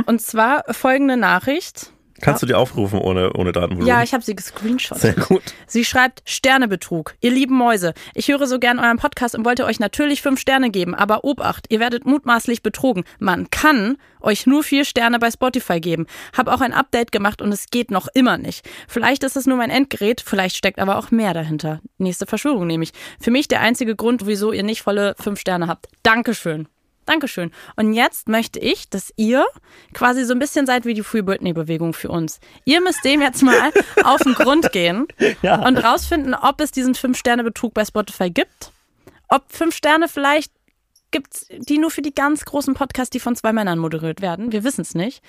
Und zwar folgende Nachricht. Kannst du die aufrufen ohne, ohne Datenvolumen? Ja, ich habe sie gescreenshottet. Sehr gut. Sie schreibt Sternebetrug. Ihr lieben Mäuse, ich höre so gern euren Podcast und wollte euch natürlich fünf Sterne geben, aber Obacht, ihr werdet mutmaßlich betrogen. Man kann euch nur vier Sterne bei Spotify geben. Hab auch ein Update gemacht und es geht noch immer nicht. Vielleicht ist es nur mein Endgerät, vielleicht steckt aber auch mehr dahinter. Nächste Verschwörung nämlich. Für mich der einzige Grund, wieso ihr nicht volle fünf Sterne habt. Dankeschön. Dankeschön. Und jetzt möchte ich, dass ihr quasi so ein bisschen seid wie die Free Britney-Bewegung für uns. Ihr müsst dem jetzt mal auf den Grund gehen Ja. und rausfinden, ob es diesen Fünf-Sterne-Betrug bei Spotify gibt. Ob fünf Sterne vielleicht gibt's die nur für die ganz großen Podcasts, die von zwei Männern moderiert werden. Wir wissen es nicht.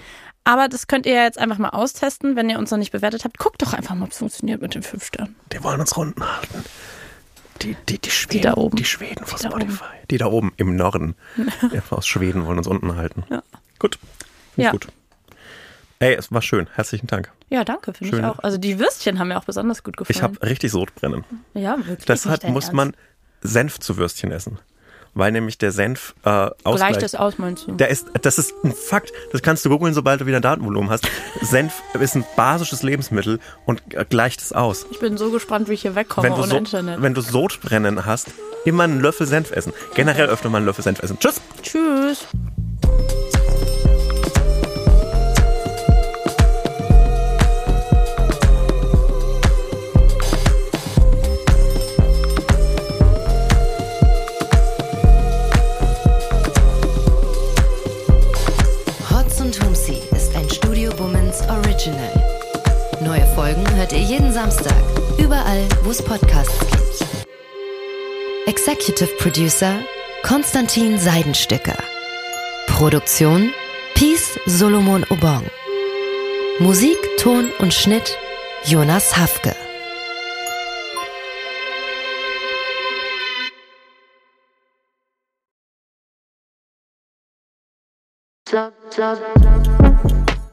Aber das könnt ihr ja jetzt einfach mal austesten, wenn ihr uns noch nicht bewertet habt. Guckt doch einfach mal, ob es funktioniert mit den fünf Sternen. Die wollen uns runden halten. Die, die, die Schweden, da oben. Die Schweden von Die Spotify. Die da oben im Norden. Aus Schweden wollen uns unten halten. Ja. Gut. Ja. gut. Ey, es war schön. Herzlichen Dank. Ja, danke, finde ich auch. Also die Würstchen haben mir auch besonders gut gefallen. Ich habe richtig Sodbrennen. ja, wirklich. Deshalb muss Ernst. man Senf zu Würstchen essen. Weil nämlich der Senf äh, ausgleicht. Gleicht das aus, meinst du? Der ist, das ist ein Fakt. Das kannst du googeln, sobald du wieder Datenvolumen hast. Senf ist ein basisches Lebensmittel und äh, gleicht es aus. Ich bin so gespannt, wie ich hier wegkomme Wenn du, ohne so, Internet. wenn du Sodbrennen hast, immer einen Löffel Senf essen. Generell öfter mal einen Löffel Senf essen. Tschüss! Tschüss. Jeden Samstag, überall, wo es Podcasts gibt. Executive Producer Konstantin Seidenstücker. Produktion Peace Solomon Obong. Musik, Ton und Schnitt Jonas Hafke.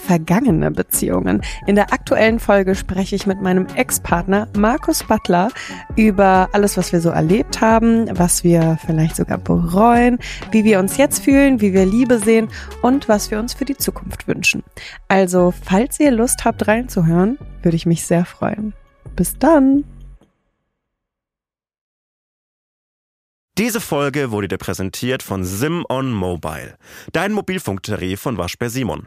vergangene Beziehungen. In der aktuellen Folge spreche ich mit meinem Ex-Partner Markus Butler über alles, was wir so erlebt haben, was wir vielleicht sogar bereuen, wie wir uns jetzt fühlen, wie wir Liebe sehen und was wir uns für die Zukunft wünschen. Also, falls ihr Lust habt reinzuhören, würde ich mich sehr freuen. Bis dann! Diese Folge wurde dir präsentiert von Sim on Mobile, dein Mobilfunktarif von Waschbär Simon.